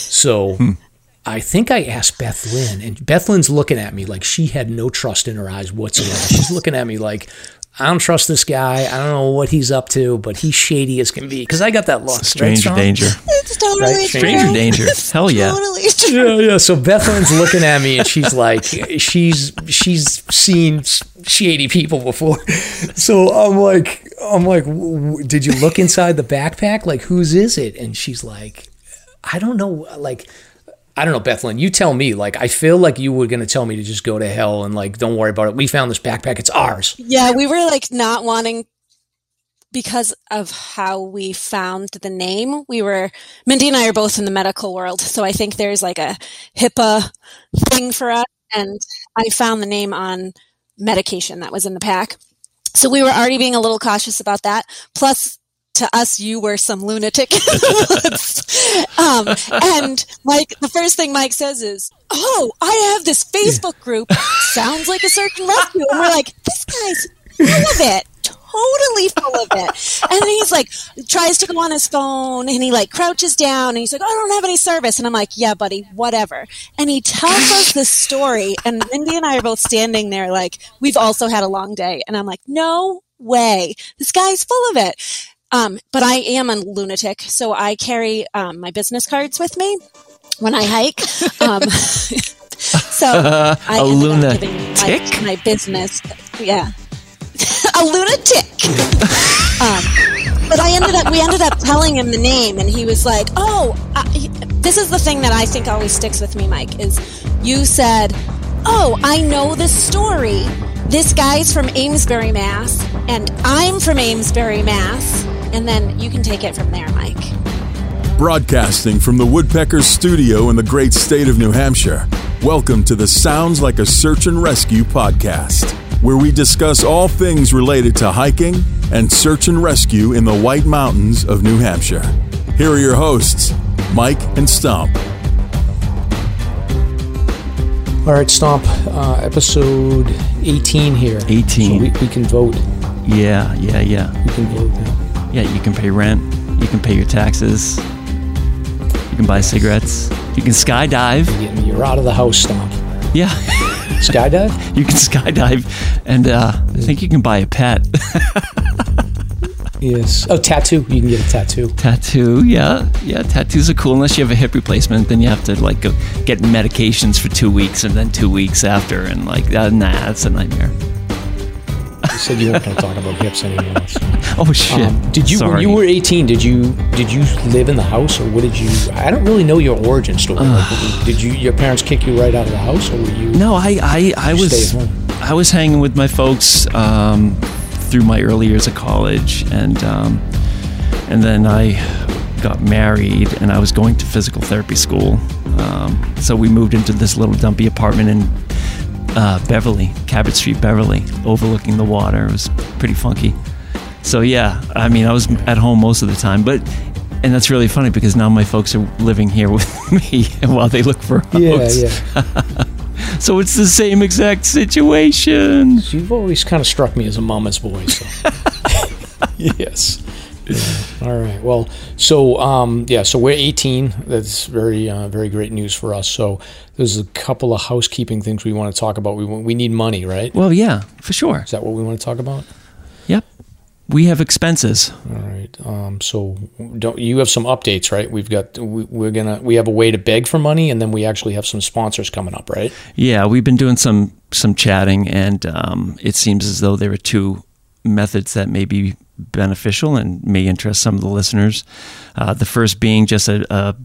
So hmm. I think I asked Beth Lynn, and Beth Lynn's looking at me like she had no trust in her eyes whatsoever. She's looking at me like, I don't trust this guy. I don't know what he's up to, but he's shady as can be. Because I got that look. Stranger danger. It's totally Right, true. Stranger danger. Hell yeah. Totally true. yeah, yeah. So Beth Lynn's looking at me, and she's like, she's she's seen shady people before. So I'm like, I'm like, "W- w- did you look inside the backpack? Like, whose is it? And she's like, I don't know. Like, I don't know, Beth Lynn. You tell me. Like, I feel like you were gonna tell me to just go to hell and like, don't worry about it. We found this backpack. It's ours. Yeah, we were like not wanting because of how we found the name. We were Mindy and I are both in the medical world, so I think there's like a HIPAA thing for us. And I found the name on medication that was in the pack, so we were already being a little cautious about that. Plus. To us, you were some lunatic. um, and Mike, the first thing Mike says is, "Oh, I have this Facebook group. Sounds like a search and rescue." And we're like, "This guy's full of it, totally full of it. And then he's like, tries to go on his phone and he like crouches down and he's like, I don't have any service. And I'm like, yeah, buddy, whatever. And he tells us this story. And Mindy and I are both standing there like, we've also had a long day. And I'm like, no way. This guy's full of it. Um, but I am a lunatic. So I carry um, my business cards with me when I hike. Um, so I A giving my, lunatic? my business. Yeah. a lunatic. um, but I ended up, we ended up telling him the name, and he was like, "Oh, I, this is the thing that I think always sticks with me, Mike. Is you said, "Oh, I know the story. This guy's from Amesbury, Mass, and I'm from Amesbury, Mass." And then you can take it from there, Mike. Broadcasting from the Woodpeckers studio in the great state of New Hampshire. Welcome to the Sounds Like a Search and Rescue podcast, where we discuss all things related to hiking and search and rescue in the White Mountains of New Hampshire. Here are your hosts, Mike and Stomp. All right, Stomp. Uh, episode 18 here. 18. So we, we can vote. Yeah, yeah, yeah. We can vote now. Yeah, you can pay rent. You can pay your taxes. You can buy cigarettes. You can skydive. You're- You're out of the house, Stomp. Yeah, Skydive? you can skydive. And uh, I think you can buy a pet. Yes. Oh, tattoo. You can get a tattoo. Tattoo, yeah. Yeah, tattoos are cool. Unless you have a hip replacement, then you have to like go get medications for two weeks and then two weeks after. And like, uh, nah, that's a nightmare. You said you weren't going to talk about hips anymore. so. Oh, shit. Um, did you, when Sorry. you were 18, did you did you live in the house or what did you? I don't really know your origin story. Like, did you your parents kick you right out of the house or were you? No, I I, I was stay at home. I was hanging with my folks um, through my early years of college, and um, and then I got married, and I was going to physical therapy school. Um, so we moved into this little dumpy apartment in uh, Beverly, Cabot Street, Beverly, overlooking the water. It was pretty funky. So yeah, I mean, I was at home most of the time, but. And that's really funny because now my folks are living here with me while they look for a Yeah, yeah. So it's the same exact situation. You've always kind of struck me as a mama's boy. So. yes. Yeah. All right. Well, so um, yeah, so we're 18. That's very, uh, very great news for us. So there's a couple of housekeeping things we want to talk about. We want- we need money, right? Well, yeah, for sure. Is that what we want to talk about? We have expenses. All right. Um, so don't you have some updates, right? We've got we, we're gonna we have a way to beg for money, and then we actually have some sponsors coming up, right? Yeah, we've been doing some some chatting, and um, it seems as though there are two methods that may be beneficial and may interest some of the listeners. Uh, the first being just a, a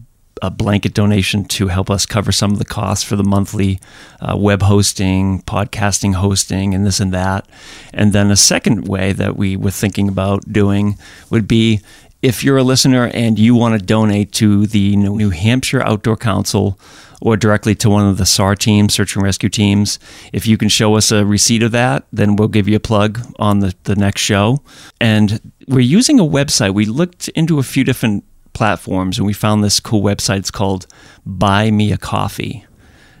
a blanket donation to help us cover some of the costs for the monthly uh, web hosting, podcasting hosting, and this and that. And then a second way that we were thinking about doing would be if you're a listener and you want to donate to the New Hampshire Outdoor Council or directly to one of the SAR teams, search and rescue teams, if you can show us a receipt of that, then we'll give you a plug on the, the next show. And we're using a website. We looked into a few different platforms and we found this cool website. It's called Buy Me a Coffee.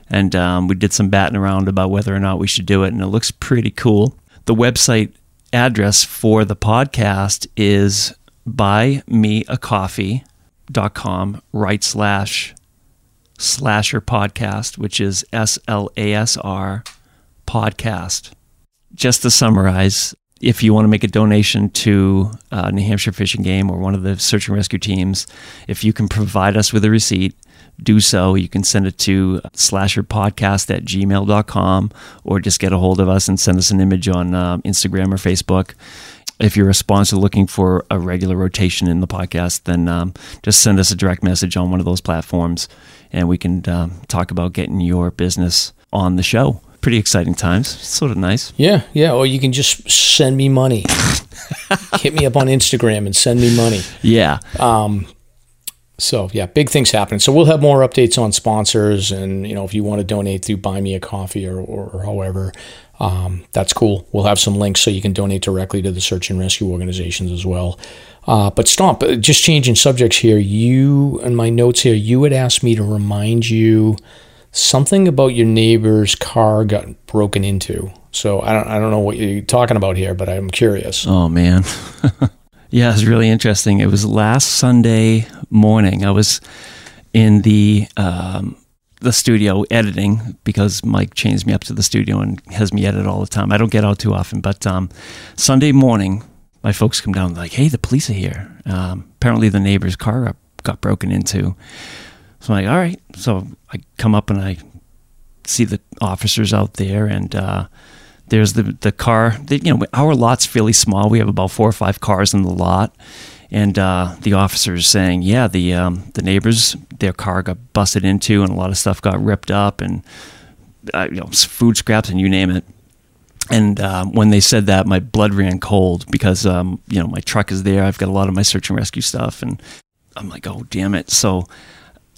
And um, we did some batting around about whether or not we should do it, and it looks pretty cool. The website address for the podcast is buymeacoffee.com right slash Slasher Podcast, which is S L A S R Podcast. Just to summarize, if you want to make a donation to uh, New Hampshire Fish and Game or one of the search and rescue teams, if you can provide us with a receipt, do so. You can send it to slasherpodcast at gmail.com or just get a hold of us and send us an image on uh, Instagram or Facebook. If you're a sponsor looking for a regular rotation in the podcast, then um, just send us a direct message on one of those platforms and we can um, talk about getting your business on the show. Pretty exciting times. It's Sort of nice. Yeah, yeah. Or you can just send me money. Hit me up on Instagram and send me money. Yeah. Um, so yeah, big things happening. So we'll have more updates on sponsors, and you know if you want to donate through Buy Me a Coffee or, or, or however, um, that's cool. We'll have some links so you can donate directly to the search and rescue organizations as well. Uh, but Stomp, uh, just changing subjects here. You and my notes here, you had asked me to remind you something about your neighbor's car got broken into. So I don't, I don't know what you're talking about here, but I'm curious. Oh man. yeah, it's really interesting. It was last Sunday morning. I was in the um, the studio editing because Mike chains me up to the studio and has me edit all the time. I don't get out too often, but um, Sunday morning, my folks come down like, "Hey, the police are here." Um, apparently, the neighbor's car got, got broken into. So I'm like, "All right." So I come up and I see the officers out there, and uh, there's the the car. The, you know, our lot's fairly small. We have about four or five cars in the lot, and uh, the officers saying, "Yeah, the um, the neighbors, their car got busted into, and a lot of stuff got ripped up, and uh, you know, food scraps, and you name it." And uh, when they said that, my blood ran cold because um, you know my truck is there. I've got a lot of my search and rescue stuff, and I'm like, "Oh, damn it!" So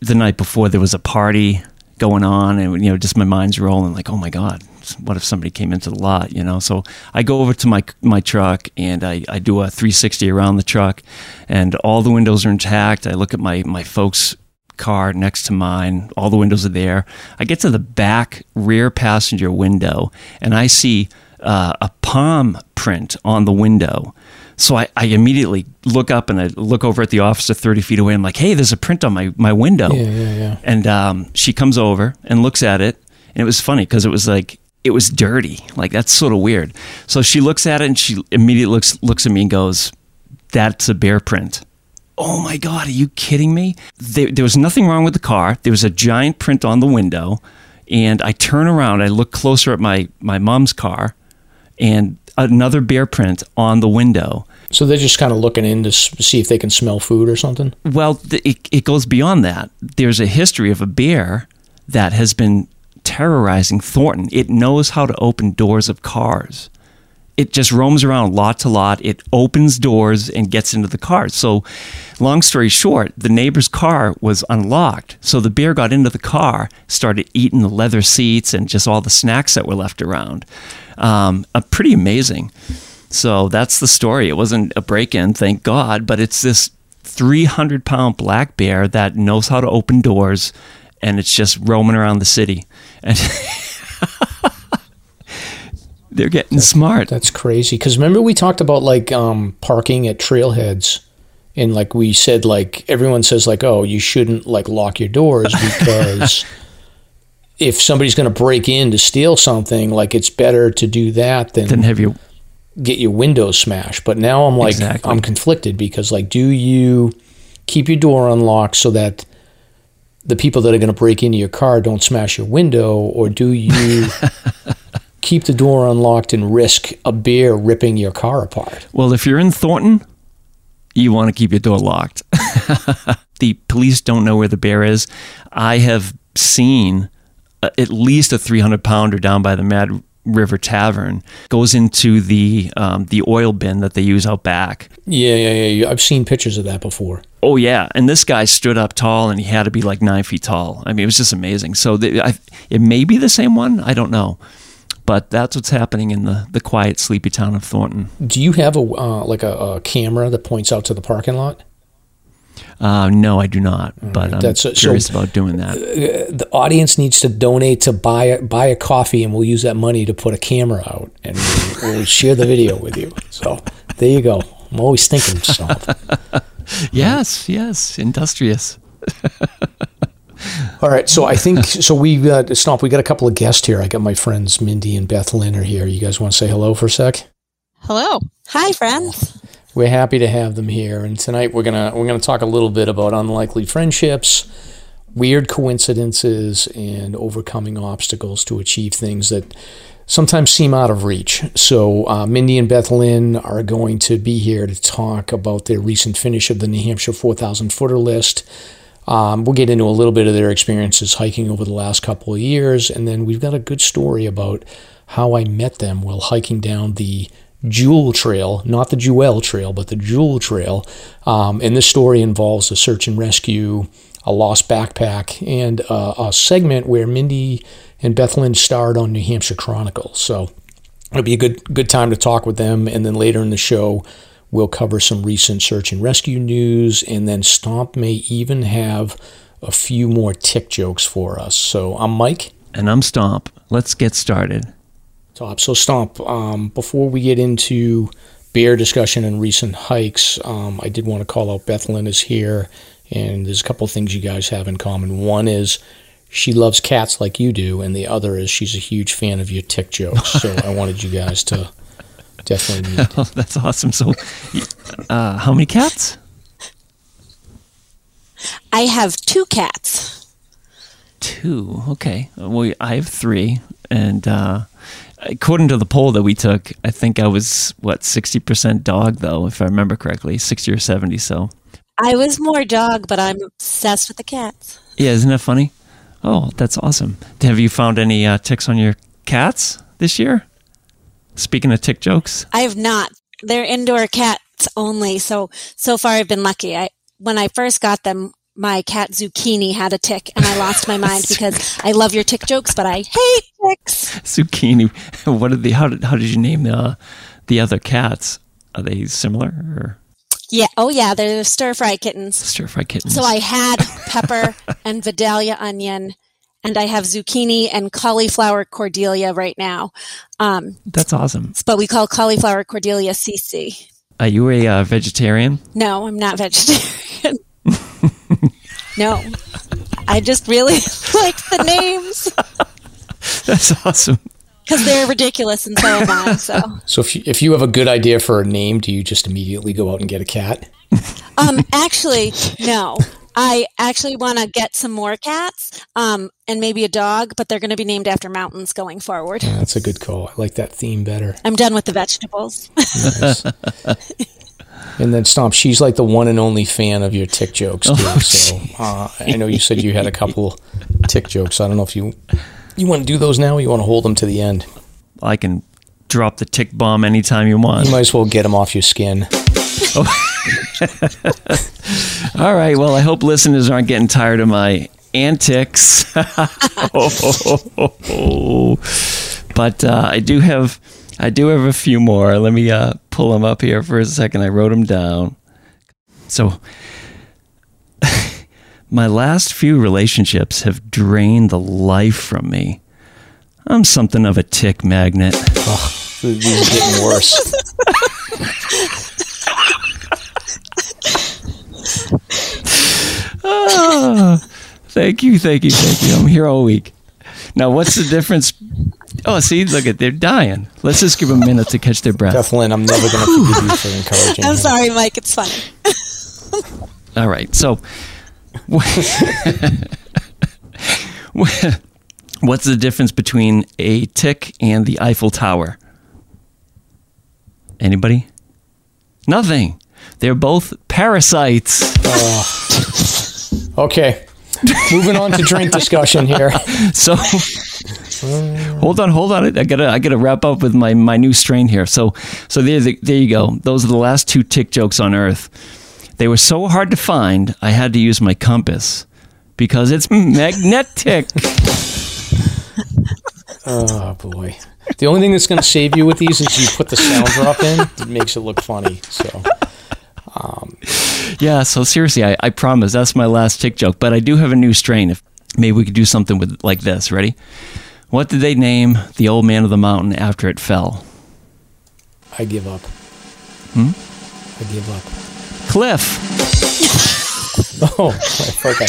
the night before, there was a party going on, and you know, just my mind's rolling, like, "Oh my god." What if somebody came into the lot, you know? So I go over to my my truck and I, I do a 360 around the truck, and all the windows are intact. I look at my my folks' car next to mine. All the windows are there. I get to the back rear passenger window and I see uh, a palm print on the window. So I, I, immediately look up and I look over at the officer 30 feet away. I'm like, hey, there's a print on my, my window. Yeah, yeah, yeah. And um, she comes over and looks at it. And it was funny because it was like, it was dirty. Like, that's sort of weird. So she looks at it and she immediately looks, looks at me and goes, that's a bear print oh my God, are you kidding me? There, there, was nothing wrong with the car. There was a giant print on the window. And I turn around, I look closer at my, my mom's car, and another bear print on the window. So they're just kind of looking in to see if they can smell food or something? Well, it, it goes beyond that. There's a history of a bear that has been terrorizing Thornton. It knows how to open doors of cars it just roams around lot to lot. It opens doors and gets into the cars. So, long story short, the neighbor's car was unlocked. So the bear got into the car, started eating the leather seats and just all the snacks that were left around. Um, pretty amazing. So that's the story. It wasn't a break in, thank God, but it's this 300 pound black bear that knows how to open doors and it's just roaming around the city. And they're getting that's, smart. That's crazy. Because remember we talked about like um, parking at trailheads, and like we said, like everyone says, like oh, you shouldn't like lock your doors because if somebody's going to break in to steal something, like it's better to do that than than have you get your windows smashed. But now I'm like exactly. I'm conflicted because like do you keep your door unlocked so that the people that are going to break into your car don't smash your window, or do you keep the door unlocked and risk a bear ripping your car apart. Well, if you're in Thornton, you want to keep your door locked. the police don't know where the bear is. I have seen uh, at least a 300 pounder down by the Mad River Tavern goes into the um, the oil bin that they use out back. Yeah, yeah, yeah. I've seen pictures of that before. Oh yeah, and this guy stood up tall, and he had to be like nine feet tall. I mean, it was just amazing. So the, I, it may be the same one. I don't know but that's what's happening in the, the quiet, sleepy town of Thornton. Do you have a uh, like a, a, camera that points out to the parking lot? Uh, no, I do not. But I'm that's, curious so, about doing that. Uh, the audience needs to donate to buy a, buy a coffee, and we'll use that money to put a camera out, and we'll, we'll share the video with you. So there you go. I'm always thinking stuff. yes, yes, industrious. All right, so I think so. We got Stomp. We got a couple of guests here. I got my friends Mindy and Beth Lynn are here. You guys want to say hello for a sec? Hello. Hi, friends. We're happy to have them here, and tonight we're gonna we're gonna talk a little bit about unlikely friendships, weird coincidences, and overcoming obstacles to achieve things that sometimes seem out of reach. So, uh, Mindy and Beth Lynn are going to be here to talk about their recent finish of the New Hampshire 4,000 footer list. Um, we'll get into a little bit of their experiences hiking over the last couple of years, and then we've got a good story about how I met them while hiking down the Jewell Trail, not the Jewell Trail, but the Jewell Trail. Um, and this story involves a search and rescue, a lost backpack, and uh, a segment where Mindy and Beth Lynn starred on New Hampshire Chronicle. So it'll be a good good time to talk with them. And then later in the show, we'll cover some recent search and rescue news. And then Stomp may even have a few more tick jokes for us. So I'm Mike. And I'm Stomp. Let's get started. Top. So Stomp, um, before we get into bear discussion and recent hikes, um, I did want to call out Beth Lynn is here. And there's a couple things you guys have in common. One is she loves cats like you do, and the other is she's a huge fan of your tick jokes. So I wanted you guys to definitely meet. Oh, that's awesome. So, uh, how many cats? I have two cats. Two. Okay. Well, I have three, and uh, according to the poll that we took, I think I was what sixty percent dog, though, if I remember correctly, sixty or seventy. So, I was more dog, but I'm obsessed with the cats. yeah, isn't that funny? Oh, that's awesome. Have you found any uh, ticks on your cats this year? Speaking of tick jokes, I have not. They're indoor cats only. So so far, I've been lucky. I when I first got them, my cat Zucchini had a tick, and I lost my mind because I love your tick jokes, but I hate ticks. zucchini. What did the how did how did you name the the other cats? Are they similar or Yeah. Oh yeah, they're stir fry kittens. stir fry kittens? So I had pepper and Vidalia onion, and I have zucchini and cauliflower cordelia right now. Um, that's awesome. but we call cauliflower cordelia CC. Are you a uh, vegetarian? No, I'm not vegetarian. no, I just really like the names That's awesome. because they're ridiculous, and so am I. So, So if you, if you have a good idea for a name, do you just immediately go out and get a cat? um, actually, no. I actually want to get some more cats, um, and maybe a dog, but they're going to be named after mountains going forward. Yeah, that's a good call. I like that theme better. I'm done with the vegetables. Nice. and then Stomp, she's like the one and only fan of your tick jokes too. Oh, so uh, I know you said you had a couple tick jokes. I don't know if you you want to do those now. or You want to hold them to the end. I can drop the tick bomb anytime you want. You might as well get them off your skin. All right. Well, I hope listeners aren't getting tired of my antics. but uh, I do have, I do have a few more. Let me uh, pull them up here for a second. I wrote them down. So, my last few relationships have drained the life from me. I'm something of a tick magnet. These are getting worse. Ah, thank you, thank you, thank you. I'm here all week. Now, what's the difference? Oh, see, look at they're dying. Let's just give them a minute to catch their breath. Beth Lynn, I'm never going to forgive you for encouraging I'm sorry, Mike. It's funny. All right, so what's the difference between a tick and the Eiffel Tower? Anybody? Nothing. They're both parasites. Okay. Moving on to drink discussion here. So hold on, hold on. I gotta I gotta wrap up with my, my new strain here. So so there the, there you go. Those are the last two tick jokes on earth. They were so hard to find, I had to use my compass because it's magnetic. Oh boy. The only thing that's going to save you with these is you put the sound drop in. It makes it look funny. So yeah. So seriously, I, I promise that's my last tick joke. But I do have a new strain. If maybe we could do something with like this. Ready? What did they name the old man of the mountain after it fell? I give up. Hmm? I give up. Cliff. Oh, okay.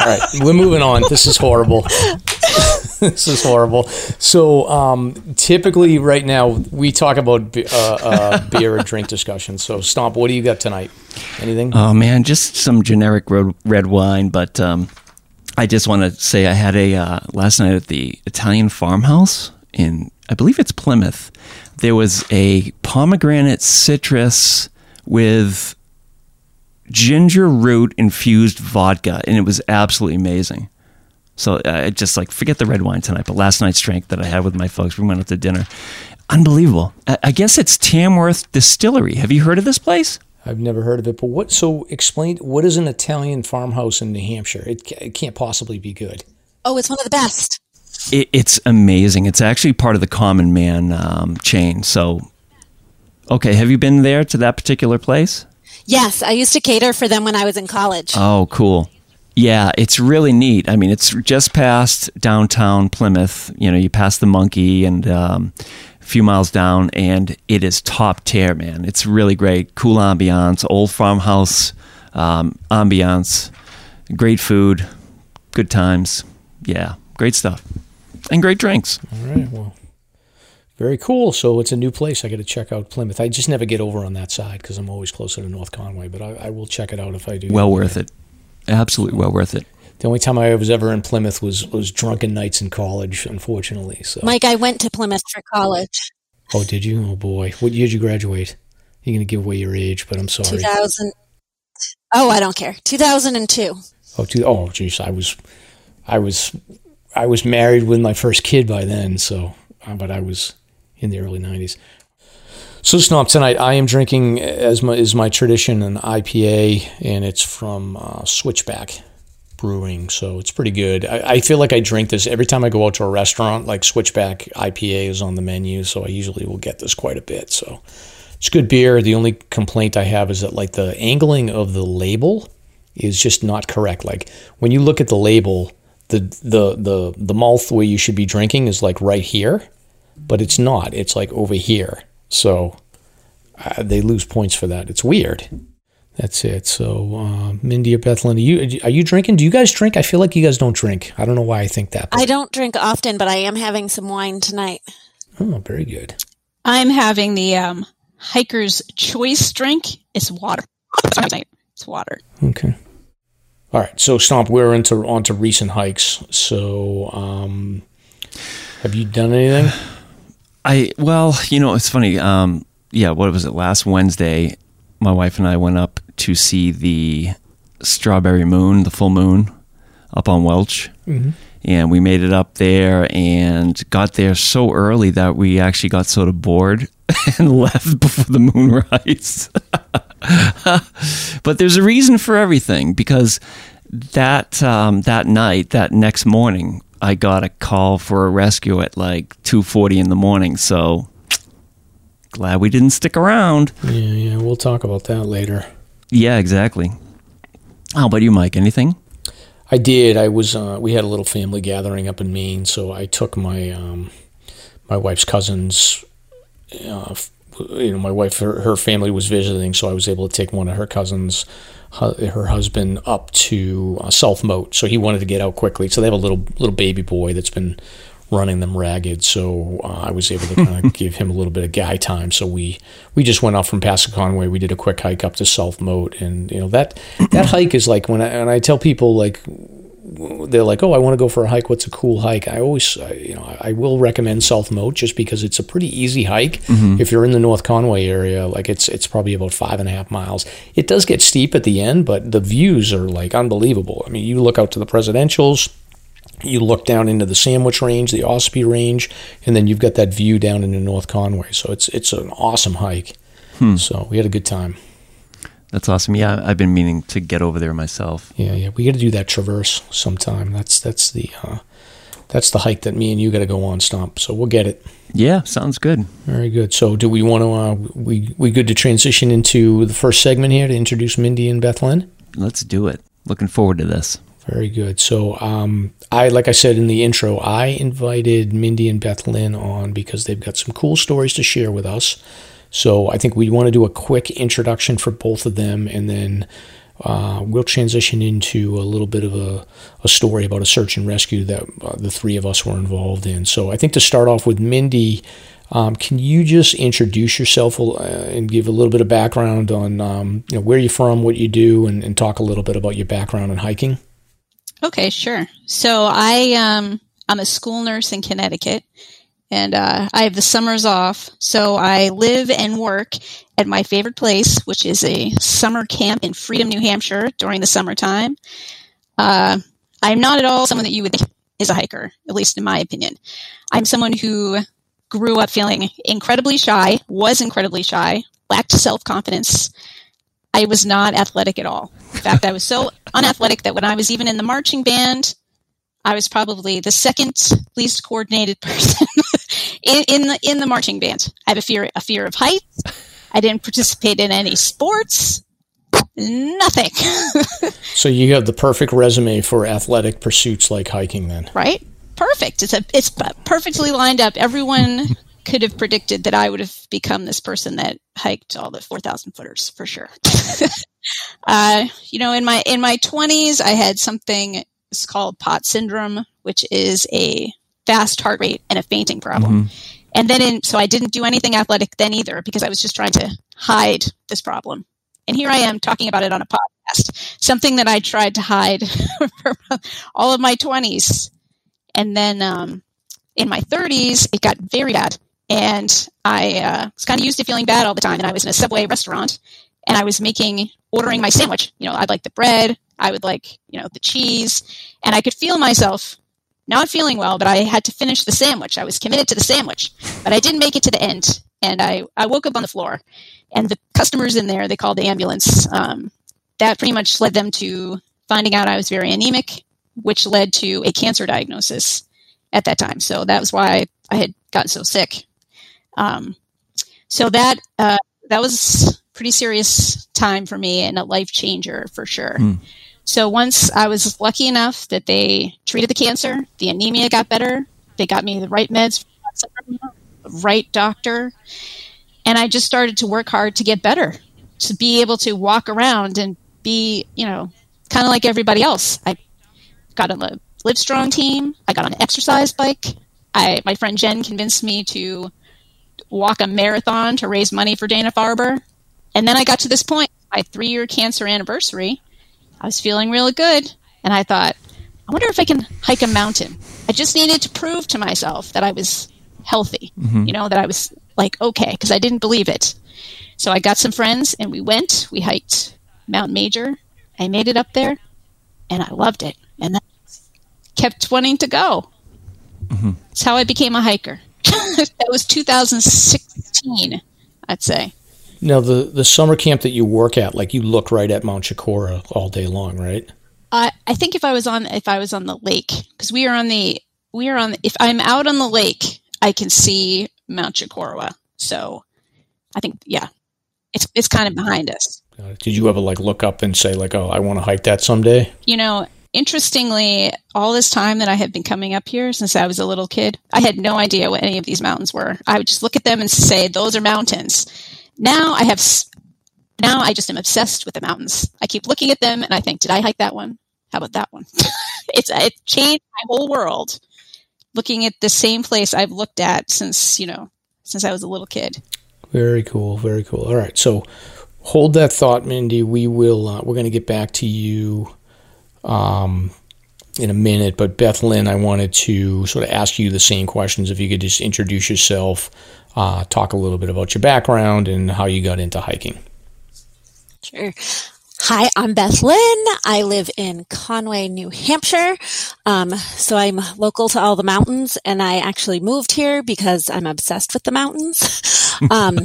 All right, we're moving on. This is horrible. this is horrible. So, um, typically, right now, we talk about uh, uh, beer and drink discussion. So, Stomp, what do you got tonight? Anything? Oh man, just some generic red wine. But um, I just want to say I had a uh, last night at the Italian farmhouse in I believe it's Plymouth. There was a pomegranate citrus with ginger root infused vodka, and it was absolutely amazing. So I just like forget the red wine tonight, but last night's drink that I had with my folks, we went out to dinner. Unbelievable. I I guess it's Tamworth Distillery. Have you heard of this place? I've never heard of it. But what? So, explain. What is an Italian farmhouse in New Hampshire? It, it can't possibly be good. Oh, it's one of the best. It, it's amazing. It's actually part of the Common Man um, chain. So, okay, have you been there to that particular place? Yes, I used to cater for them when I was in college. Oh, cool. Yeah, it's really neat. I mean, it's just past downtown Plymouth. You know, you pass the Monkey and um, a few miles down, and it is top tier, man. It's really great. Cool ambiance, old farmhouse um, ambiance, great food, good times. Yeah, great stuff, and great drinks. All right. Well, very cool. So it's a new place. I got to check out Plymouth. I just never get over on that side because I'm always closer to North Conway. But I, I will check it out if I do. Well worth it. Absolutely well worth it. The only time I was ever in Plymouth was was drunken nights in college. Unfortunately. So. Mike, I went to Plymouth for college. Oh, did you? Oh boy. What year did you graduate? You're gonna give away your age, but I'm sorry. 2000. Oh, I don't care. 2002. Oh, two, oh, geez, I was, I was, I was married with my first kid by then. So, uh, but I was in the early '90s. So, Stomp, tonight I am drinking, as my is my tradition, an IPA, and it's from uh, Switchback Brewing. So it's pretty good. I, I feel like I drink this every time I go out to a restaurant. Like Switchback IPA is on the menu, so I usually will get this quite a bit. So it's good beer. The only complaint I have is that like the angling of the label is just not correct. Like when you look at the label, the the the the mouth where you should be drinking is like right here, but it's not. It's like over here. So uh, they lose points for that. It's weird. That's it. So uh, Mindy or Beth Lynn, are you are you drinking? Do you guys drink? I feel like you guys don't drink. I don't know why I think that. but- I don't drink often, but I am having some wine tonight. oh, very good. I'm having the um, hiker's choice drink. It's water. It's water. Okay. All right. So Stomp, we're into onto recent hikes. So um, have you done anything? I well, you know, it's funny. Um, yeah, what was it? Last Wednesday, my wife and I went up to see the strawberry moon, the full moon, up on Welch, and we made it up there and got there so early that we actually got sort of bored and left before the moon moonrise. but there's a reason for everything because that um, that night, that next morning, I got a call for a rescue at like two forty in the morning. So glad we didn't stick around. Yeah, yeah. We'll talk about that later. Yeah, exactly. How about you, Mike? Anything? I did. I was. Uh, we had a little family gathering up in Maine, so I took my um, my wife's cousins. Uh, you know, my wife, her, her family was visiting, so I was able to take one of her cousins, her husband, up to uh, South Moat. So he wanted to get out quickly. So they have a little little baby boy that's been running them ragged. So uh, I was able to kind of give him a little bit of guy time. So we we just went off from Passaconaway. We did a quick hike up to South Moat, and you know that that hike is like when I and I tell people like they're like, "Oh, I want to go for a hike. What's a cool hike?" I always, you know, I will recommend South Moat just because it's a pretty easy hike. Mm-hmm. If you're in the North Conway area, like it's it's probably about five and a half miles. It does get steep at the end, but the views are like unbelievable. I mean, you look out to the presidentials. You look down into the Sandwich Range, the Ossipee Range, and then you've got that view down into North Conway. So it's it's an awesome hike. Hmm. So we had a good time. That's awesome. Yeah, I've been meaning to get over there myself. Yeah, yeah, we got to do that traverse sometime. That's that's the uh, that's the hike that me and you got to go on, Stomp. So we'll get it. Yeah, sounds good. Very good. So do we want to? Uh, we we good to transition into the first segment here to introduce Mindy and Beth Lynn? Let's do it. Looking forward to this. Very good. So, um, I like I said in the intro, I invited Mindy and Beth Lynn on because they've got some cool stories to share with us. So, I think we want to do a quick introduction for both of them, and then uh, we'll transition into a little bit of a, a story about a search and rescue that uh, the three of us were involved in. So I think to start off with Mindy, um, can you just introduce yourself uh, and give a little bit of background on um, you know, where you're from, what you do, and, and, talk a little bit about your background in hiking? Okay, sure. So I um, I'm a school nurse in Connecticut, and uh, I have the summers off. So I live and work at my favorite place, which is a summer camp in Freedom, New Hampshire during the summertime. Uh, I'm not at all someone that you would think is a hiker, at least in my opinion. I'm someone who grew up feeling incredibly shy, was incredibly shy, lacked self confidence. I was not athletic at all. In fact, I was so unathletic that when I was even in the marching band, I was probably the second least coordinated person in, in, the in the marching band. I have a fear a fear of heights. I didn't participate in any sports. Nothing. so you have the perfect resume for athletic pursuits like hiking, then, right? perfect. It's a it's perfectly lined up. Everyone could have predicted that I would have become this person that hiked all the 4,000 footers for sure. uh, you know, in my in my 20s, I had something it's called POTS syndrome, which is a fast heart rate and a fainting problem. Mm-hmm. And then, in, so I didn't do anything athletic then either because I was just trying to hide this problem. And here I am talking about it on a podcast, something that I tried to hide for all of my 20s. And then um, in my 30s, it got very bad. And I uh, was kind of used to feeling bad all the time. And I was in a Subway restaurant and I was making, ordering my sandwich. You know, I'd like the bread, I would like, you know, the cheese. And I could feel myself not feeling well, but I had to finish the sandwich. I was committed to the sandwich, but I didn't make it to the end. And I, I woke up on the floor and the customers in there, they called the ambulance. Um, that pretty much led them to finding out I was very anemic which led to a cancer diagnosis at that time. So that was why I had gotten so sick. Um, so that uh, that was pretty serious time for me and a life changer for sure. Mm. So once I was lucky enough that they treated the cancer, the anemia got better. They got me the right meds, right doctor, and I just started to work hard to get better, to be able to walk around and be, you know, kind of like everybody else. I got on the Livestrong team. I got on an exercise bike. I, my friend Jen convinced me to walk a marathon to raise money for Dana Farber. And then I got to this point, my three year cancer anniversary. I was feeling really good. And I thought, I wonder if I can hike a mountain. I just needed to prove to myself that I was healthy, mm-hmm. you know, that I was like, okay, because I didn't believe it. So I got some friends and we went, we hiked Mount Major. I made it up there and I loved it and then kept wanting to go. Mm-hmm. That's how I became a hiker. that was 2016, I'd say. Now the the summer camp that you work at, like you look right at Mount Chocorua all day long, right? I I think if I was on if I was on the lake because we are on the we are on if I'm out on the lake, I can see Mount Chocorua. So I think yeah, it's it's kind of behind us. Did you ever like look up and say like, oh, I want to hike that someday? You know, interestingly, all this time that I have been coming up here since I was a little kid, I had no idea what any of these mountains were. I would just look at them and say, those are mountains. Now I have, now I just am obsessed with the mountains. I keep looking at them and I think, did I hike that one? How about that one? it's, it changed my whole world looking at the same place I've looked at since, you know, since I was a little kid. Very cool. Very cool. All right. So hold that thought, Mindy. We will, uh, we're going to get back to you um, in a minute. But Beth Lynn, I wanted to sort of ask you the same questions. If you could just introduce yourself, uh, talk a little bit about your background and how you got into hiking. Sure. Hi, I'm Beth Lynn. I live in Conway, New Hampshire. Um, so I'm local to all the mountains, and I actually moved here because I'm obsessed with the mountains. Um,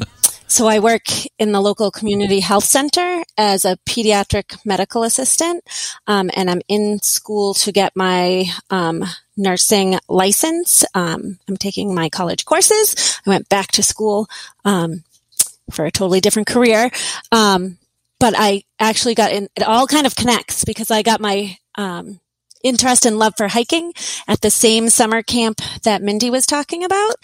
so I work in the local community health center as a pediatric medical assistant, um, and I'm in school to get my um, nursing license. Um, I'm taking my college courses. I went back to school um, for a totally different career, um, but I actually got in. It all kind of connects because I got my um, interest and love for hiking at the same summer camp that Mindy was talking about.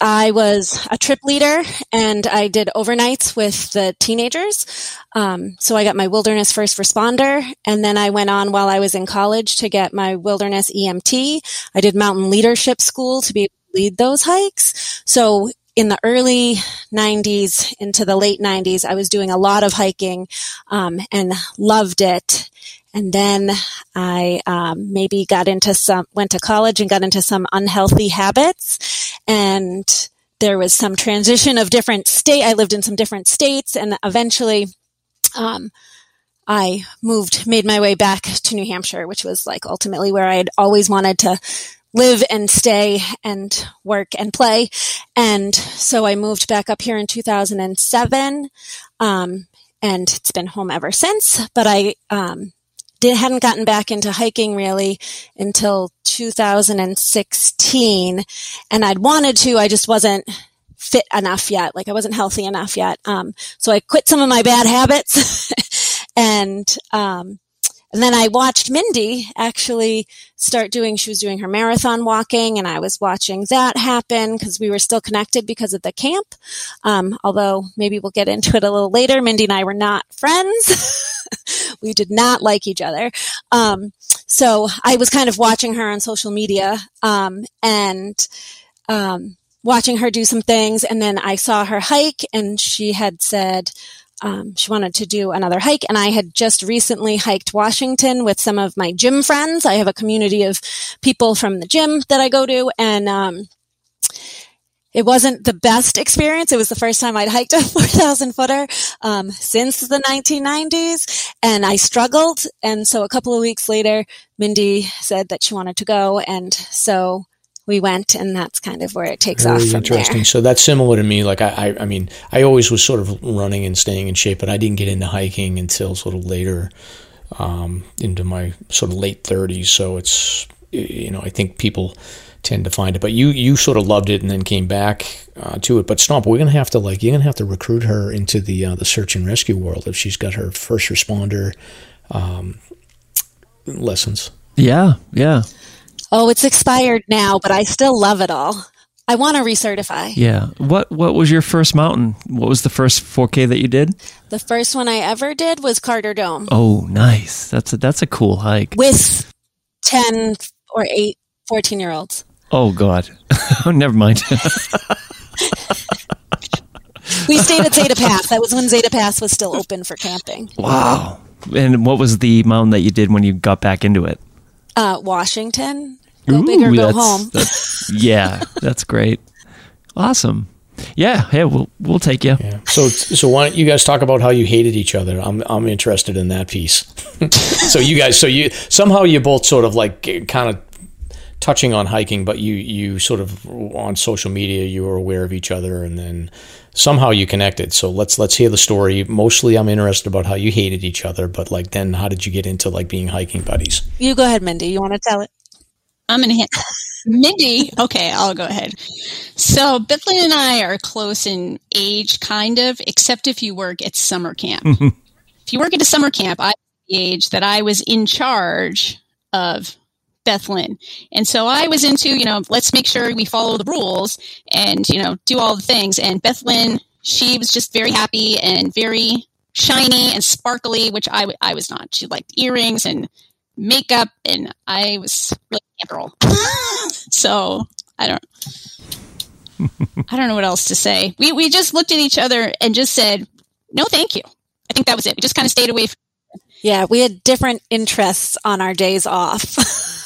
I was a trip leader and I did overnights with the teenagers. Um, so I got my wilderness first responder and then I went on while I was in college to get my wilderness EMT. I did mountain leadership school to be able to lead those hikes. So in the early 90s into the late 90s, I was doing a lot of hiking um, and loved it. And then I um, maybe got into some, went to college and got into some unhealthy habits. And there was some transition of different state. I lived in some different states and eventually, um, I moved, made my way back to New Hampshire, which was like ultimately where I had always wanted to live and stay and work and play. And so I moved back up here in 2007. Um, and it's been home ever since, but I, um, did, hadn't gotten back into hiking really until 2016 and I'd wanted to, I just wasn't fit enough yet. Like I wasn't healthy enough yet. Um, so I quit some of my bad habits and, um, and then I watched Mindy actually start doing, she was doing her marathon walking and I was watching that happen because we were still connected because of the camp. Um, although maybe we'll get into it a little later. Mindy and I were not friends. we did not like each other. Um, so I was kind of watching her on social media, um, and, um, watching her do some things. And then I saw her hike and she had said, um, she wanted to do another hike and I had just recently hiked Washington with some of my gym friends. I have a community of people from the gym that I go to and, um, it wasn't the best experience. It was the first time I'd hiked a 4,000 footer um, since the 1990s, and I struggled. And so a couple of weeks later, Mindy said that she wanted to go, and so we went, and that's kind of where it takes Very off from interesting. there. So that's similar to me. Like I, I, I mean, I always was sort of running and staying in shape, but I didn't get into hiking until sort of later, um, into my sort of late thirties. So it's, you know, I think people tend to find it, but you, you sort of loved it and then came back uh, to it. But Stomp, we're gonna have to like, you're gonna have to recruit her into the uh, the search and rescue world if she's got her first responder um, lessons. Yeah, yeah, Oh, it's expired now, but I still love it all. I want to recertify. yeah. What What was your first mountain? What was the first 4K that you did? The first one I ever did was Carter Dome Oh, nice. That's a that's a cool hike. with 10 or 8, 14 year olds. Oh God. oh, never mind. We stayed at Zeta Pass. That was when Zeta Pass was still open for camping. wow. And what was the mountain that you did when you got back into it? Uh, Washington. Go big or go that's- home. that's- yeah, that's great. Awesome. Yeah, yeah, we'll we'll take you. Yeah. So, so why don't you guys talk about how you hated each other? I'm, I'm interested in that piece. so you guys, so you somehow you both sort of like kind of touching on hiking, but you you sort of on social media you were aware of each other, and then somehow you connected. So let's let's hear the story. Mostly, I'm interested about how you hated each other, but like then how did you get into like being hiking buddies? You go ahead, Mindy. You want to tell it? I'm gonna hit Mindy. Okay, I'll go ahead. So Beth Lynn and I are close in age, kind of, except if you work at summer camp. if you work at a summer camp, I the age that I was in charge of Beth Lynn. And so I was into, you know, let's make sure we follow the rules and, you know, do all the things. And Beth Lynn, she was just very happy and very shiny and sparkly, which I, was not. She liked earrings and makeup and I was really camp girl. so I don't, I don't know what else to say. We, we just looked at each other and just said, no, thank you. I think that was it. We just kind of stayed away from Yeah, we had different interests on our days off.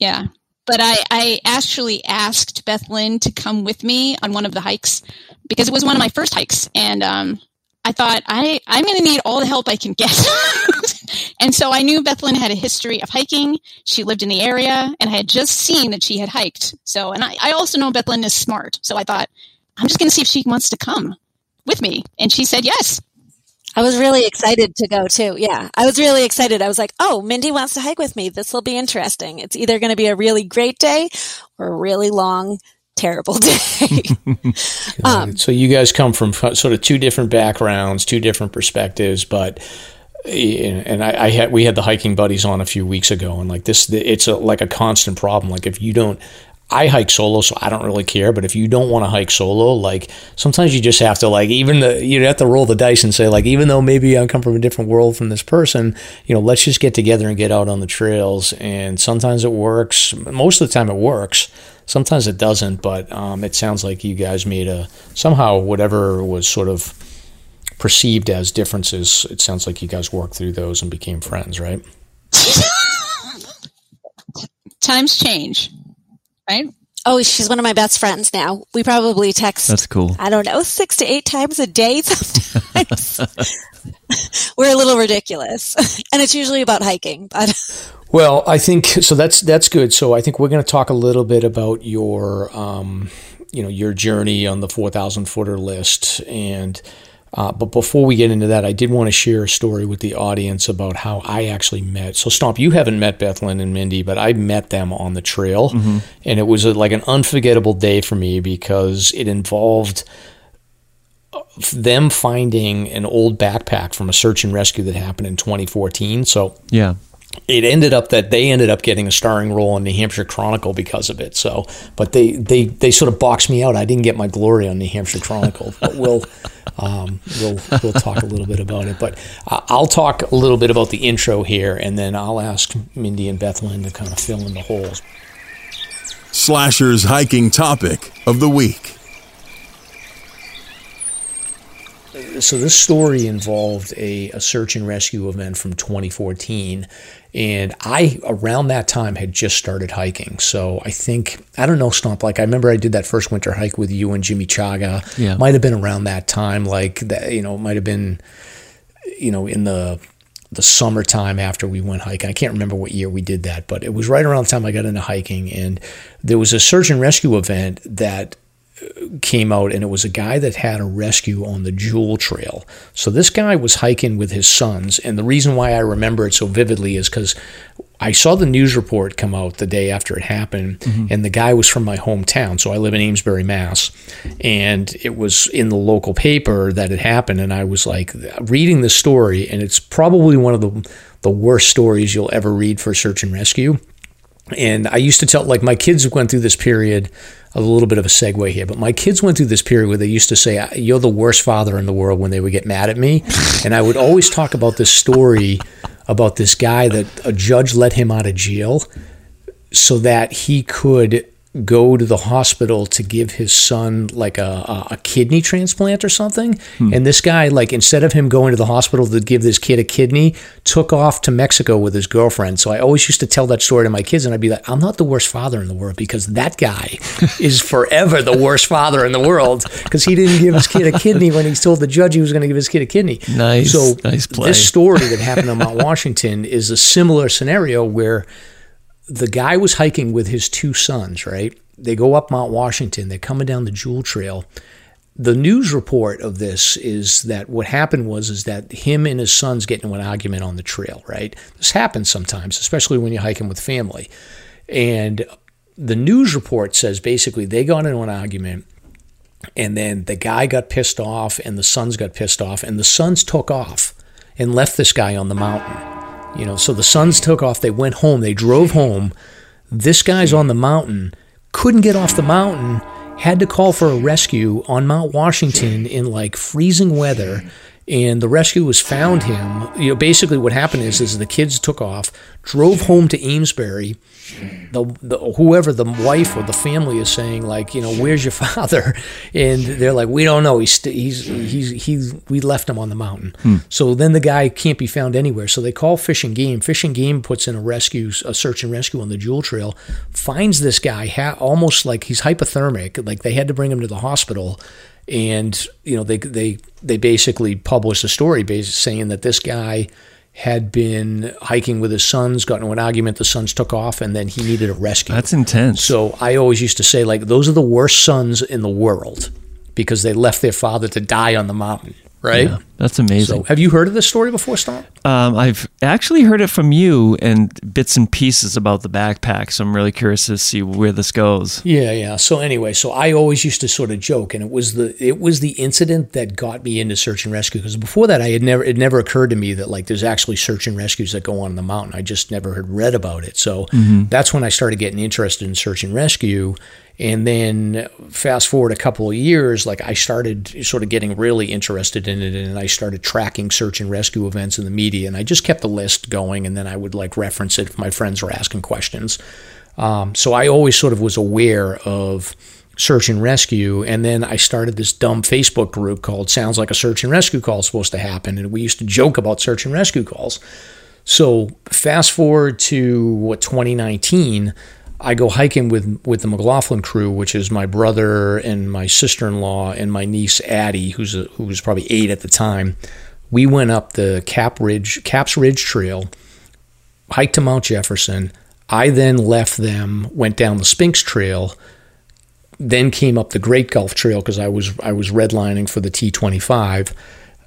Yeah. But I, I actually asked Beth Lynn to come with me on one of the hikes because it was one of my first hikes. And um, I thought, I, I'm going to need all the help I can get. and so I knew Beth Lynn had a history of hiking. She lived in the area and I had just seen that she had hiked. So, and I, I also know Beth Lynn is smart. So I thought, I'm just going to see if she wants to come with me. And she said yes. I was really excited to go too. Yeah, I was really excited. I was like, oh, Mindy wants to hike with me. This will be interesting. It's either going to be a really great day or a really long, terrible day. um, so you guys come from sort of two different backgrounds, two different perspectives, but and I, I, had we had the hiking buddies on a few weeks ago, and like this, it's a, like a constant problem. Like if you don't, I hike solo, so I don't really care. But if you don't want to hike solo, like sometimes you just have to like even the you have to roll the dice and say like even though maybe I come from a different world from this person, you know, let's just get together and get out on the trails. And sometimes it works. Most of the time it works. Sometimes it doesn't. But um, it sounds like you guys made a somehow whatever was sort of perceived as differences. It sounds like you guys worked through those and became friends, right? Times change, right? Oh, she's one of my best friends now. We probably text. That's cool. I don't know, six to eight times a day sometimes. We're a little ridiculous, and it's usually about hiking. But Well, I think so. That's that's good. So I think we're going to talk a little bit about your, um, you know, your journey on the four thousand footer list. And uh, but before we get into that, I did want to share a story with the audience about how I actually met. So Stomp, you haven't met Beth Lynn and Mindy, but I met them on the trail, and it was a, like an unforgettable day for me because it involved them finding an old backpack from a search and rescue that happened in 2014. So Yeah. it ended up that they ended up getting a starring role in New Hampshire Chronicle because of it. So, but they they they sort of boxed me out. I didn't get my glory on New Hampshire Chronicle. but we'll um, we'll we'll talk a little bit about it. But I'll talk a little bit about the intro here, and then I'll ask Mindy and Beth Lynn to kind of fill in the holes. Slasher's hiking topic of the week. So this story involved a, a search and rescue event from 2014 and i around that time had just started hiking so i think i don't know stomp like i remember i did that first winter hike with you and jimmy chaga Yeah. might have been around that time like that you know it might have been you know in the the summertime after we went hiking. I can't remember what year we did that, but it was right around the time I got into hiking. And there was a search and rescue event that came out and it was a guy that had a rescue on the Jewell Trail. So this guy was hiking with his sons and the reason why I remember it so vividly is cuz I saw the news report come out the day after it happened mm-hmm. and the guy was from my hometown. So I live in Amesbury, Mass. And it was in the local paper that it happened and I was like reading the story and it's probably one of the the worst stories you'll ever read for search and rescue. And I used to tell, like, my kids went through this period, a little bit of a segue here, but my kids went through this period where they used to say, You're the worst father in the world when they would get mad at me. And I would always talk about this story about this guy that a judge let him out of jail so that he could go to the hospital to give his son like a, a, kidney transplant or something. Hmm. And this guy like instead of him going to the hospital to give this kid a kidney took off to mexico with his girlfriend. So i always used to tell that story to my kids and i'd be like i'm not the worst father in the world because that guy is forever the worst father in the world because he didn't give his kid a kidney when he told the judge he was going to give his kid a kidney. Nice, so nice play. this story that happened in mount washington is a similar scenario where the guy was hiking with his two sons, right? They go up Mount Washington, they're coming down the Jewell Trail. The news report of this is that what happened was is that him and his sons get into an argument on the trail, right? This happens sometimes, especially when you're hiking with family. And the news report says basically they got into an argument and then the guy got pissed off and the sons got pissed off and the sons took off and left this guy on the mountain. You know, so the sons took off, they went home, they drove home. This guy's on the mountain, couldn't get off the mountain, had to call for a rescue on Mount Washington in like freezing weather. And the rescuers found him. You know, basically what happened is, is the kids took off, drove home to Amesbury. The, the whoever the wife or the family is saying like, you know, where's your father? And they're like, we don't know. He's st- he's he's he's we left him on the mountain. Hmm. So then the guy can't be found anywhere. So they call Fish and Game. Fish and Game puts in a rescue, a search and rescue on the Jewell Trail, finds this guy ha- almost like he's hypothermic. Like they had to bring him to the hospital and you know they they they basically published a story saying that this guy had been hiking with his sons, got into an argument, the sons took off, and then he needed a rescue. That's intense. so I always used to say like those are the worst sons in the world because they left their father to die on the mountain, right? Yeah. That's amazing. So, have you heard of this story before, Stomp? Um, I've actually heard it from you and bits and pieces about the backpack, so I'm really curious to see where this goes. Yeah, yeah. So anyway, so I always used to sort of joke, and it was the it was the incident that got me into search and rescue because before that, I had never it never occurred to me that like there's actually search and rescues that go on in the mountain. I just never had read about it. So that's when I started getting interested in search and rescue. And then fast forward a couple of years, like I started sort of getting really interested in it, and I started tracking search and rescue events in the media, and I just kept the list going, and then I would like reference it if my friends were asking questions. Um, so I always sort of was aware of search and rescue, and then I started this dumb Facebook group called "Sounds Like a Search and Rescue Call is Supposed to Happen," and we used to joke about search and rescue calls. So fast forward to what 2019, I go hiking with with the McLaughlin crew, which is my brother and my sister in law and my niece Addie, who's a, who was probably eight at the time. We went up the Cap Ridge Caps Ridge Trail, hiked to Mount Jefferson. I then left them, went down the Sphinx Trail, then came up the Great Gulf Trail because I was I was redlining for the T25.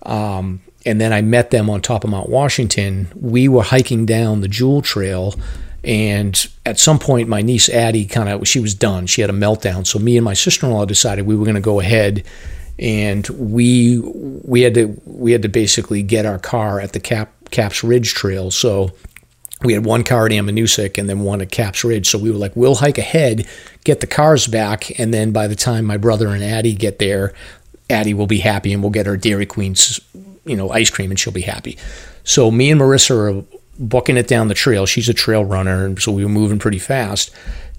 Um, and then I met them on top of Mount Washington. We were hiking down the Jewell Trail, and at some point, my niece Addie kind of she was done. She had a meltdown. So me and my sister-in-law decided we were going to go ahead, and we we had to we had to basically get our car at the Cap Caps Ridge Trail. So we had one car at Ammonoosuc and then one at Caps Ridge. So we were like, we'll hike ahead, get the cars back, and then by the time my brother and Addie get there, Addie will be happy and we'll get her Dairy Queen's, you know, ice cream and she'll be happy. So me and Marissa are booking it down the trail. She's a trail runner, and so we were moving pretty fast.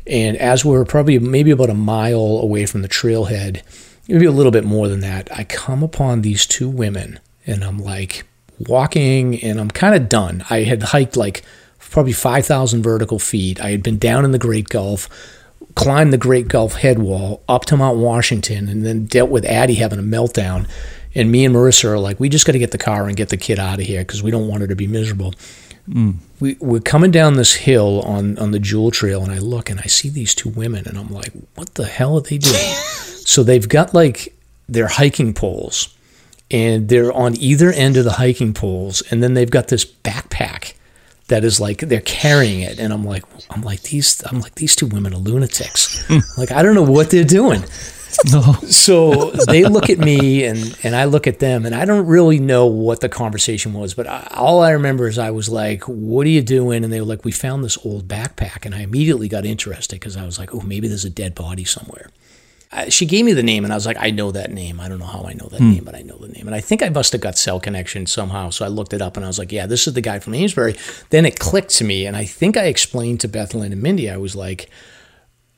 And as we were probably maybe about a mile away from the trailhead, maybe a little bit more than that, I come upon these two women and I'm like walking and I'm kind of done. I had hiked like probably 5,000 vertical feet. I had been down in the Great Gulf, climbed the Great Gulf head wall up to Mount Washington, and then dealt with Addie having a meltdown. And me and Marissa are like, we just got to get the car and get the kid out of here because we don't want her to be miserable. We, we're coming down this hill on, on the Jewell Trail, and I look and I see these two women, and I'm like, what the hell are they doing? so they've got like their hiking poles, and they're on either end of the hiking poles, and then they've got this backpack that is like they're carrying it and I'm like I'm like these I'm like these two women are lunatics. like I don't know what they're doing. No. So they look at me and and I look at them and I don't really know what the conversation was, but I, all I remember is I was like, "What are you doing?" And they were like, "We found this old backpack," and I immediately got interested because I was like, "Oh, maybe there's a dead body somewhere." I, she gave me the name, and I was like, I know that name. I don't know how I know that hmm. name, but I know the name. And I think I must have got cell connection somehow. So I looked it up, and I was like, yeah, this is the guy from Amesbury. Then it clicked to me, and I think I explained to Beth Lynn and Mindy, I was like,